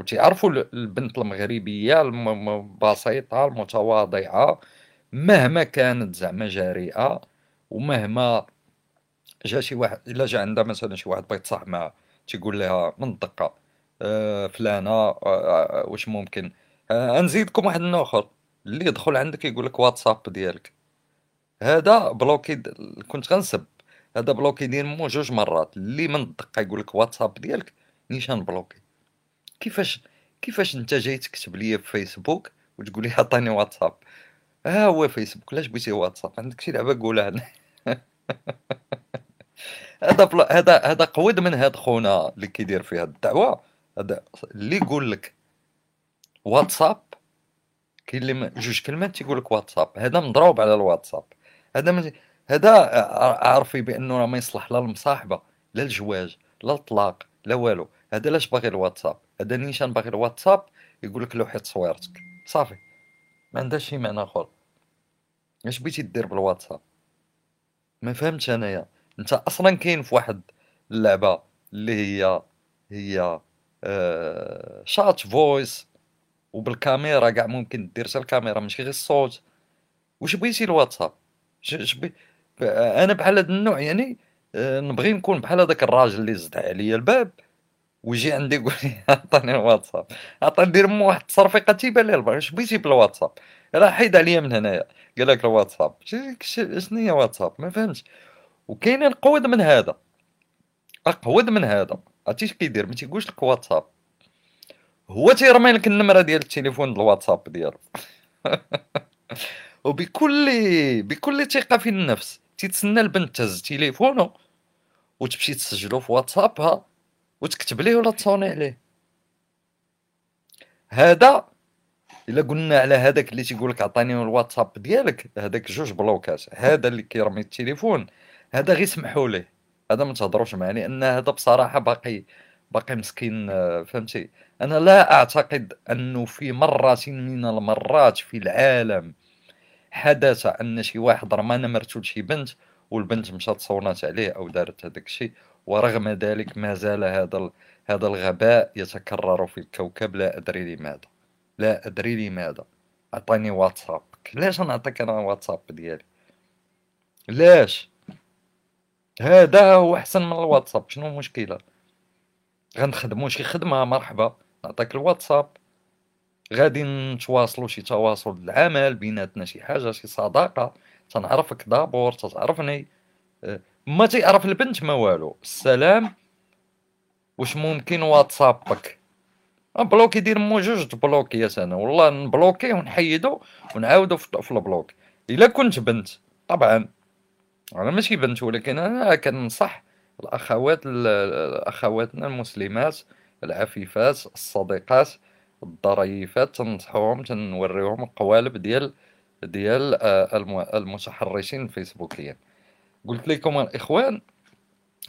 وتيعرفوا البنت المغربية البسيطه المتواضعة مهما كانت زعما جريئه ومهما جا شي واحد إلا جا عندها مثلا شي واحد بغى يتصاحب معاها تيقول لها من الدقه آه فلانة آه آه واش ممكن؟ نزيدكم واحد النوع اخر اللي يدخل عندك يقول لك واتساب ديالك. هذا bloquer كنت غنسب. هذا bloquer ديال مو جوج مرات. اللي من الدقه يقول لك واتساب ديالك نيشان bloquer. كيفاش كيفاش انت جاي تكتب لي في فيسبوك وتقول لي عطيني واتساب؟ ها هو فيسبوك علاش بغيتي واتساب؟ عندك شي لعبة قولها هذا بلا... هذا هذا قويد من هاد خونا اللي كيدير في هاد الدعوة. هذا اللي يقول لك واتساب كاين اللي جوج كلمات تيقول لك واتساب. هذا مضروب على الواتساب. هذا من... هذا عارفي بأنه راه ما يصلح لا المصاحبة لا الجواج لا الطلاق لا والو. هذا لاش باغي الواتساب؟ هذا نيشان باغي الواتساب يقول لك لوحي تصويرتك صافي. ما عندهاش شي معنى آخر. اش بغيتي دير بالواتساب؟ ما فهمتش أنايا. أنت أصلا كاين في واحد اللعبة اللي هي هي آه chat voice وبالكاميرا كاع ممكن دير حتى الكاميرا ماشي غير الصوت. واش بغيتي الواتساب؟ بي... أنا بحال هذا النوع يعني آه نبغي نكون بحال هذاك الراجل اللي زد عليا الباب. ويجي عندي يقول لي عطيني الواتساب. عطاني ندير مو واحد التصرفيقه تيبان لي اش بغيتي بالواتساب راه حيد عليا من هنايا. قال لك الواتساب. شنو هي واتساب؟ ما فهمتش. وكاينين قود من هذا. اقود من هذا. عرفتي اش كيدير؟ ما تيقولش لك واتساب. هو تيرمي لك النمرة ديال التليفون الواتساب ديالو. وبكل بكل ثقة في النفس. تيتسنى البنت تهز تليفونه وتمشي تسجلو في واتسابها. وتكتب ليه ولا تصوني عليه؟ هذا إلا قلنا على هذاك اللي تيقول لك عطيني الواتساب ديالك هذاك جوج بلوكات هذا اللي كيرمي التليفون هذا غير سمحوا ليه هذا ما تهضروش معاه لأن هذا بصراحة باقي باقي مسكين فهمتي؟ أنا لا أعتقد أنه في مره من المرات في العالم حدث أن شي واحد رمى نمرته لشي بنت والبنت مشات صونات عليه أو دارت هذاك الشيء ورغم ذلك ما زال هذا هذا الغباء يتكرر في الكوكب. لا أدري لماذا. لا أدري لماذا. اعطيني واتساب. علاش نعطيك أنا واتساب ديالي؟ لاش هذا هو أحسن من الواتساب. شنو المشكلة؟ غنخدمو شي خدمة. مرحبا. نعطيك الواتساب. غادي نتواصلوا شي تواصل العمل بيناتنا شي حاجة شي صداقة. تنعرفك d'abord تعرفني أه، ما تعرف البنت ما والو. السلام. واش ممكن واتسابك؟ bloquer دير مو جوج بلوكيات أنا والله نبلوكي ونحيدو ونعاودو في ال bloc. إلا كنت بنت. طبعا. أنا ماشي بنت ولكن أنا كنصح الأخوات أخواتنا المسلمات العفيفات الصديقات الظريفات تنصحوهم تنوريهم القوالب ديال ديال آه، المتحرشين الفيسبوكيين قلت لكم الإخوان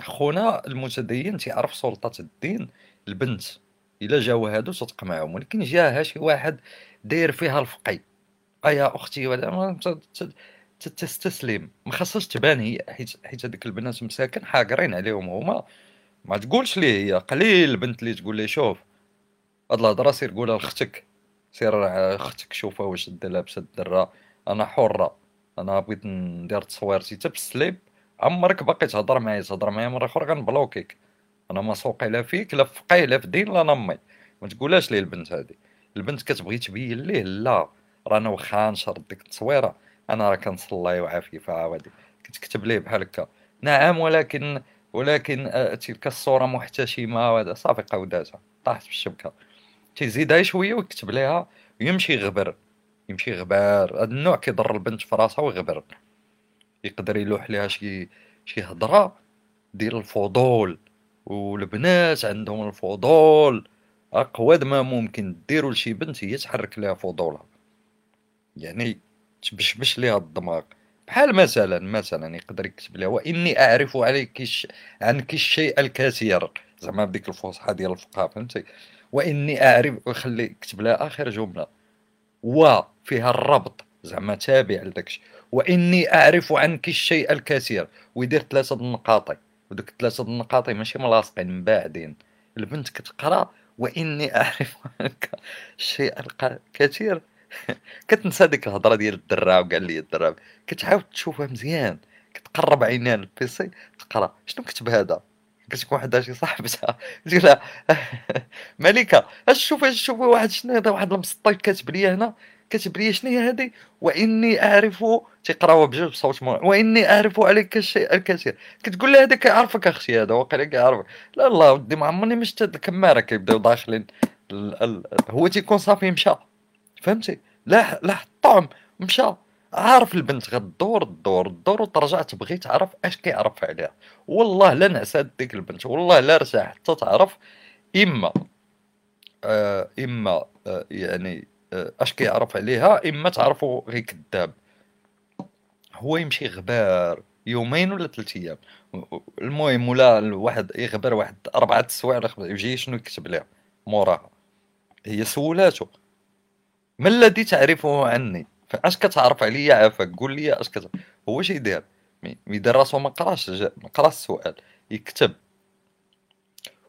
خونا المتدين تيعرف سلطة الدين البنت. إلا جاو هادو تتق معاهم ولكن جاها شي واحد داير فيها الفقي. أيا أختي ولا تستسلم. ما خاصهاش تبان هي حيت حيت هذيك البنات مساكن حاقرين عليهم هما. ما تقولش ليه هي قليل البنت اللي تقول ليه شوف هاد الهضرة سير قولها لختك سير أختك شوفها واش لابسه الدرة. أنا حرة. أنا بغيت ندير تصويرتي حتى بالسليب عمرك باقي تهضر معايا تهضر معايا مرة أخرى غنبلوكيك أنا ما سوقي لا فيك لا فقيه لا في دين لا نمي ما تقولهاش ليه البنت هذه البنت كتبغي تبين ليه؟ لا. رانا واخا نشر ديك التصويرة. أنا راه كنصلي وعافيه عاودي. كتكتب ليه بحال هكا؟ نعم ولكن ولكن آه، تلك الصورة محتشمة وهذا. صافي قوداتها طاحت في الشبكة. تيزيدها شوية ويكتب ليها ويمشي يغبر. يمشي يغبر. هذا النوع كيضر البنت في راسها ويغبر. يقدر يلوح ليها شي شي هضرة ديال الفضول. والبنات عندهم الفضول. أقوى ما ممكن ديروا لشي بنت هي تحرك لها فضولها. يعني تبشبش ليها الدماغ. بحال مثلا مثلا يقدر يكتب لها وإني أعرف عليك عنك الشيء الكثير. زعما بديك الفصحى ديال الفقهاء فهمتي؟ وإني اعرف وخلي يكتب لها آخر جملة. و فيها الربط زعما تابع لداكشي. وإني أعرف عنك الشيء الكثير. ويدير ثلاثة النقاط ودوك ثلاثة النقاط ماشي ملاصقين مباعدين البنت كتقرأ وإني أعرف عنك الشيء الكثير كتنسى ديك الهضرة ديال الدراب قال لي الدراب كتعاود تشوفها مزيان. كتقرب عينيها للبيسي تقرأ. شنو كتب هذا؟ كتكون وحده شي صاحبتها تقول لها ملكة اش شوفي شوفي واحد شنو هذا؟ واحد المسطي كاتب لي هنا كاتب لي شنو هي هذه؟ وإني أعرف تيقراوها بجوج بصوت مو وإني أعرف عليك الشيء الكثير. كتقول لها هذا كيعرفك أختي هذا واقيلا كيعرفك. لا لا ودي ما عمرني مشت هاد الكمارة كيبداو داخلين. هو تيكون صافي مشى. فهمتي؟ لا لا الطعم مشى. عارف البنت غدور الدور الدور وترجع تبغي تعرف اش كيعرف عليها. والله لا نعسى ديك البنت والله لا رجع حتى تعرف إما آه إما آه يعني آه اش كيعرف عليها إما تعرفو غير كذاب هو يمشي غبار يومين ولا ثلاث أيام. المهم ولا الواحد يغبر واحد أربعة السوايع يجي شنو يكتب لها موراها. هي سولاتو ما الذي تعرفه عني؟ فاش كتعرف عليا عافاك قول لي اش كتعرف هو اش يدير؟ يدير راسو ما قراش ما قراش السؤال يكتب.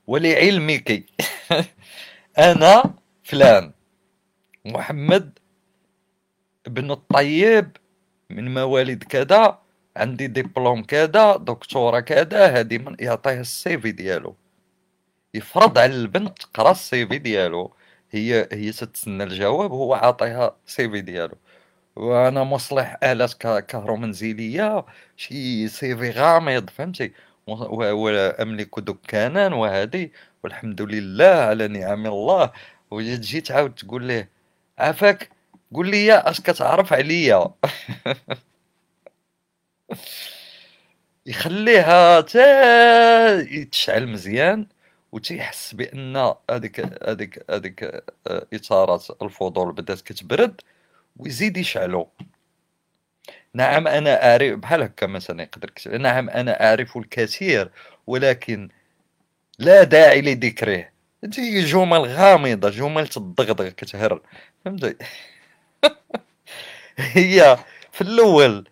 ولعلمك أنا فلان محمد بن الطيب من مواليد كذا عندي ديبلوم كذا دكتوراه كذا هادي من يعطيه ال CV ديالو. يفرض على البنت تقرا ال CV ديالو هي هي تتسنى الجواب هو عاطيها ال CV ديالو. وأنا مصلح آلات كهرومنزليه شي سيفي غامض فهمتي؟ واملك دكانا وهذه والحمد لله على نعم الله. وتجي تعاود تقول ليه عافاك؟ قول لي أش كتعرف عليا؟ يخليها تا يتشعل مزيان وتيحس بأن هذيك هذيك هذيك آه، اثارات الفضول بدات كتبرد. ويزيد يشعلو. نعم أنا اعرف بحال هكا مثلا يقدر يكتب. نعم أنا أعرف الكثير ولكن لا داعي لذكره. تجي جمل غامضة جمل تضغضغ كتهر فهمتي؟ هي في الأول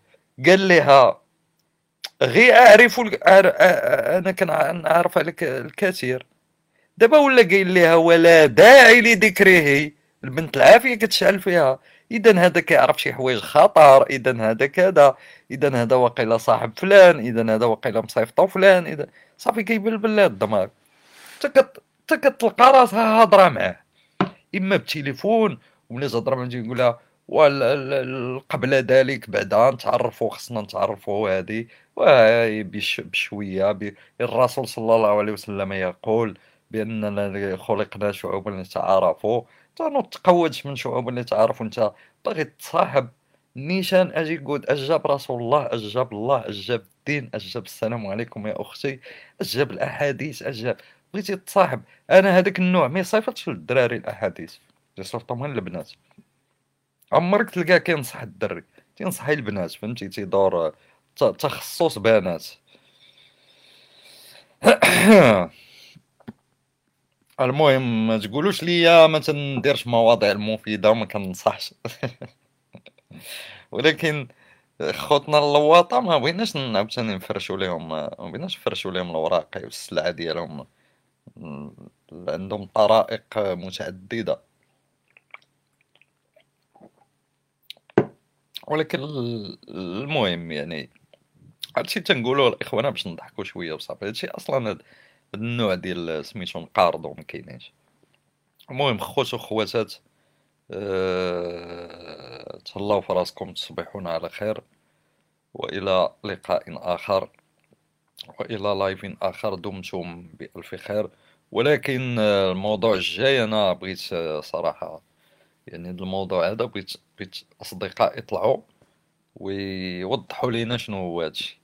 قال لها غي أعرف أنا كنعرف عليك الكثير. دابا ولا قايل لها ولا داعي لذكره. البنت العافية كتشعل فيها. اذا هذا كيعرف شي حوايج خطر اذا هذا كذا اذا هذا واقيلا صاحب فلان اذا هذا واقيلا مصيفطو فلان إذا صافي كيبلبل لها الدماغ حتى كتلقى راسها هضرة معاه. إما بالتليفون وملي تهضر معاه يقول لها قبل ذلك بعدا نتعرفوا خصنا نتعرفوا هذه بشوية الرسول صلى الله عليه وسلم يقول بأننا خلقنا شعوبا لتعارفوا تقودش من شعوبا لتعارفوا انت باغي تصاحب نيشان أجي قود اجاب رسول الله اجاب الله اجاب الدين اجاب السلام عليكم يا أختي اجاب الاحاديث اجاب بغيتي تصاحب. أنا هذاك النوع ما يصيفطش للدراري الاحاديث يصيفطهم للبنات عمرك تلقاه كينصح الدري تينصح البنات فهمتي؟ تيدور تخصص بنات. المهم ما تقولوش ليا ما تنديرش مواضيع المفيدة وما كنصحش ولكن خوتنا اللواطة ما بغيناش عاوتاني نفرشوا لهم ما بغيناش نفرشوا لهم الوراق والسلعة ديالهم. عندهم طرائق متعددة. ولكن المهم يعني هادشي تنقولو الاخوان باش نضحكو شوية وصافي هادشي أصلا هاد النوع ديال سميتو نقارضو مكاينينش المهم خوت وخواتات أه... تهلاو فراسكم تصبحون على خير وإلى لقاء آخر وإلى لايف آخر دمتم بألف خير. ولكن الموضوع الجاي أنا بغيت صراحة يعني الموضوع هذا بغيت بغيت أصدقاء يطلعوا ويوضحوا لينا شنو هو هادشي.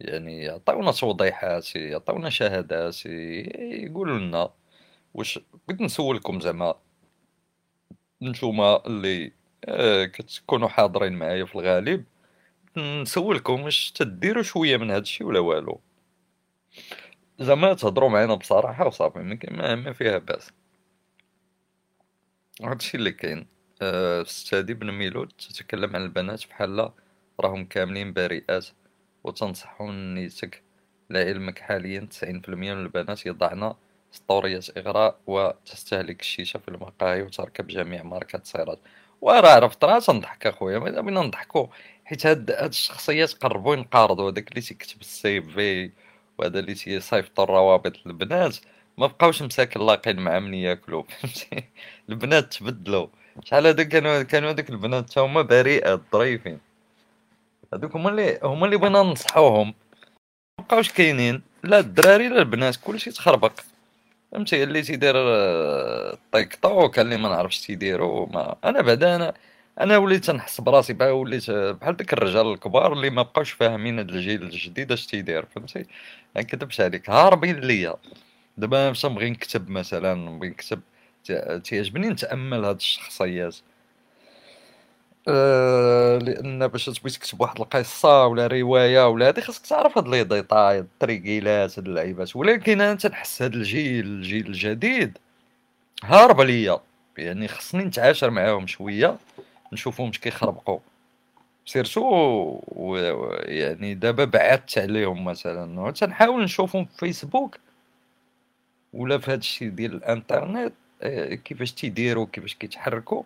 يعني يعطيونا توضيحات يعطيونا شهادات يقولوا لنا واش بغيت نسولكم زعما نتوما اللي آه، كتكونوا حاضرين معايا في الغالب نسولكم واش تديروا شوية من هادشي ولا والو. زعما تهضروا معانا بصراحة وصافي ما, ما فيها باس. هادشي اللي كاين أه بن ميلود تتكلم عن البنات بحال راهم كاملين بريئات. وتنصحون نيتك لعلمك حاليا تسعين في المية من البنات يضعن سطوريات إغراء وتستهلك الشيشة في المقاهي وتركب جميع ماركات السيارات. وراه عرفت راه تنضحك أخويا ماذا بينا نضحكو حيت هاد الشخصيات قربوا ينقارضوا هذاك اللي تيكتب ال CV وهذا اللي تيصيفطوا الروابط للبنات. ما بقاوش مساكن لاقين مع من ياكلوا البنات تبدلوا. شحال هذا كانوا كانوا هذوك البنات؟ تا هما بريئات ظريفين. هذوك هما اللي هما اللي بغينا ننصحوهم. مبقاوش كاينين لا الدراري لا البنات كلشي تخربق فهمتي؟ اللي تيدير طيك طوك اللي ما نعرفش تيديرو ما أنا بعدا أنا أنا وليت نحس براسي بقى وليت بحال ديك الرجال الكبار اللي ما بقاوش فاهمين هاد الجيل الجديد اش تيدير فهمتي؟ ما نكذبش عليك هاربين ليا. دابا باش نبغي نكتب مثلا نبغي نكتب تيعجبني نتأمل هاد الشخصيات. أه لأن باش تبغي تكتب واحد القصة ولا رواية ولا هادي خاصك تعرف هاد les détails التريكيلات هاد اللعيبات. ولكن أنا تنحس هاد الجيل الجيل الجديد هارب ليا يعني خصني نتعاشر معاهم شوية نشوفهم اش كيخربقوا. surtout يعني دابا بعدت عليهم مثلا. تنحاول نشوفهم في فيسبوك ولا في هادشي ديال الانترنت آه، كيفاش تيديروا كيفاش كيتحركوا.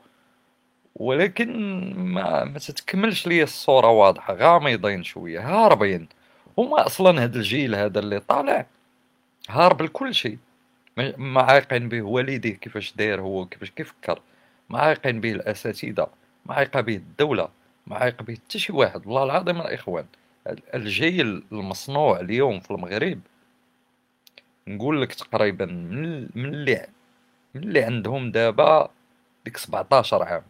ولكن ما ما تتكملش ليا الصورة واضحة غامضين شوية هاربين. هما أصلا هاد الجيل هذا اللي طالع هارب لكل شيء. ما عايقين به والديه كيفاش داير هو كيفاش كيفكر. ما عايقين به الأساتذة ما عايقه به الدولة ما عايقه به حتى شي واحد. والله العظيم الاخوان الجيل المصنوع اليوم في المغرب نقول لك تقريبا من اللي من اللي عندهم دابا ديك 17 عام.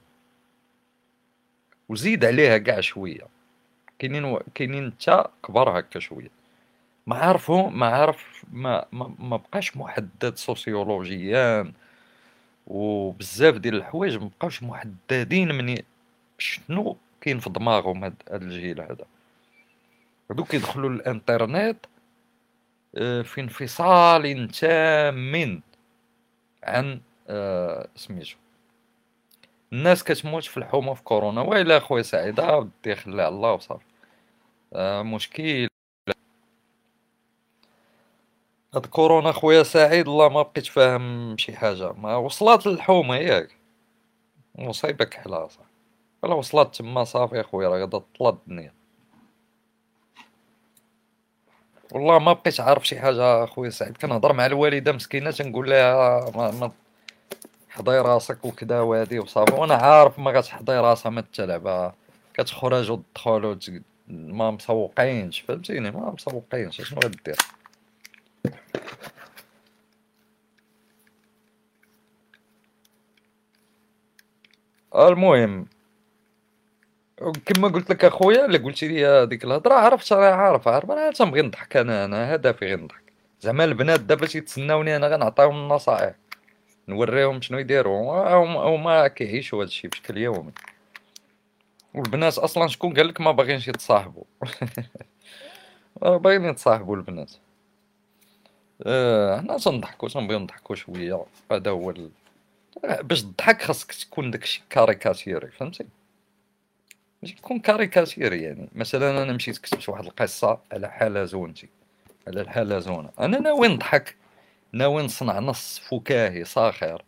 وزيد عليها كاع شوية. كاينين و... كاينين حتى كبار هكا شوية. ما عرفو ما عرف ما ما, ما بقاش محدد سوسيولوجيا. وبزاف ديال الحوايج ما بقاوش محددين من شنو كاين في دماغهم هاد الجيل هذا. هادوك يدخلوا الانترنت آه، في انفصال تام عن آه، سميتو الناس كتموت في الحومة في كورونا ويلا خويا سعيد ودي خلي على الله وصافي آه مشكل. هاد كورونا خويا سعيد الله ما بقيت فاهم شي حاجة. ما وصلت للحومة ياك. مصيبه كحله صح ولا وصلت تما صافي أخويا راه غادا تطلع الدنيا. والله ما بقيت عارف شي حاجة أخويا سعيد. كنهضر مع الوالدة مسكينة تنقول لها ما, ما حضي راسك وكذا وهادي وصافي. وأنا عارف ما غتحضي راسها ما تلعبها كتخرج وتدخل ما مسوقينش فهمتيني؟ ما مسوقينش. شنو غدير المهم كما قلت لك أخويا اللي قلتي لي ديك الهضرة عرفت راه عارف عارف. أنا تنبغي نضحك أنا أنا هدفي غير نضحك زعما البنات دابا تيتسناوني أنا غنعطيهم النصائح. نوريهم شنو يديروا. هما كيعيشوا هذا الشيء بشكل يومي. والبنات أصلا شكون قال لك ما باغينش يتصاحبوا؟ باغيين يتصاحبوا البنات. آه حنا تنضحكوا تنبغيو نضحكوا شوية. هذا هو ال... باش تضحك خاصك تكون داكشي كاريكاتيري فهمتي؟ ماشي تكون كاريكاتيري يعني. مثلا أنا مشيت كتبت واحد القصة على حلزونتي على الحلزونة أنا ناوي نضحك؟ ناوي نصنع نص فكاهي ساخر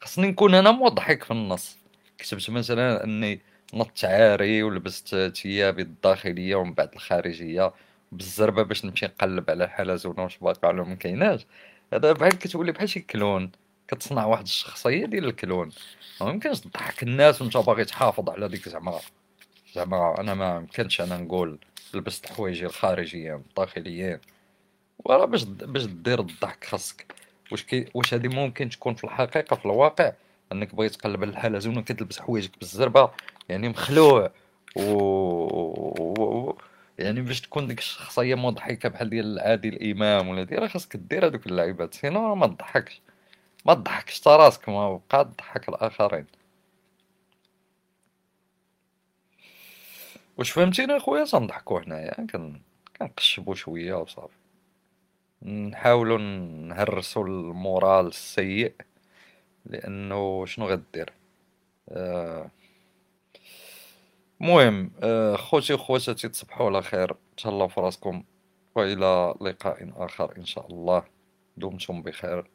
خصني نكون أنا مضحك في النص. كتبت مثلا أني نط عاري ولبست ثيابي الداخلية ومن بعد الخارجية بالزربة باش نمشي نقلب على الحلزونه واش باقا ولا ما كايناش. هذا بحال كتولي بحال شي كلون. كتصنع واحد الشخصية ديال الكلون. ما يمكنش تضحك الناس وانت باغي تحافظ على ديك زعما زعما أنا ما يمكنش أنا نقول تلبس الحوايج الخارجيين الداخليين. وراه باش باش دير الضحك خاصك. واش كي واش هادي ممكن تكون في الحقيقة في الواقع انك باغي تقلب على الحلزون وكتلبس حوايجك بالزربة يعني مخلوع و... و... يعني باش تكون ديك الشخصية مضحكة بحال ديال عادل إمام ولا دي راه خاصك دير هادوك اللعيبات. sinon ما تضحكش. ما تضحكش راسك ما بقا تضحك الآخرين. واش فهمتيني أخويا؟ تنضحكو حنايا. كنقشبو شوية وصافي. نحاولو نهرسو المورال السيء لأنه شنو غدير؟ آه... المهم آه... خوتي وخواتاتي تصبحوا على خير. تهلاو فراسكم وإلى لقاء آخر إن شاء الله. دمتم بخير.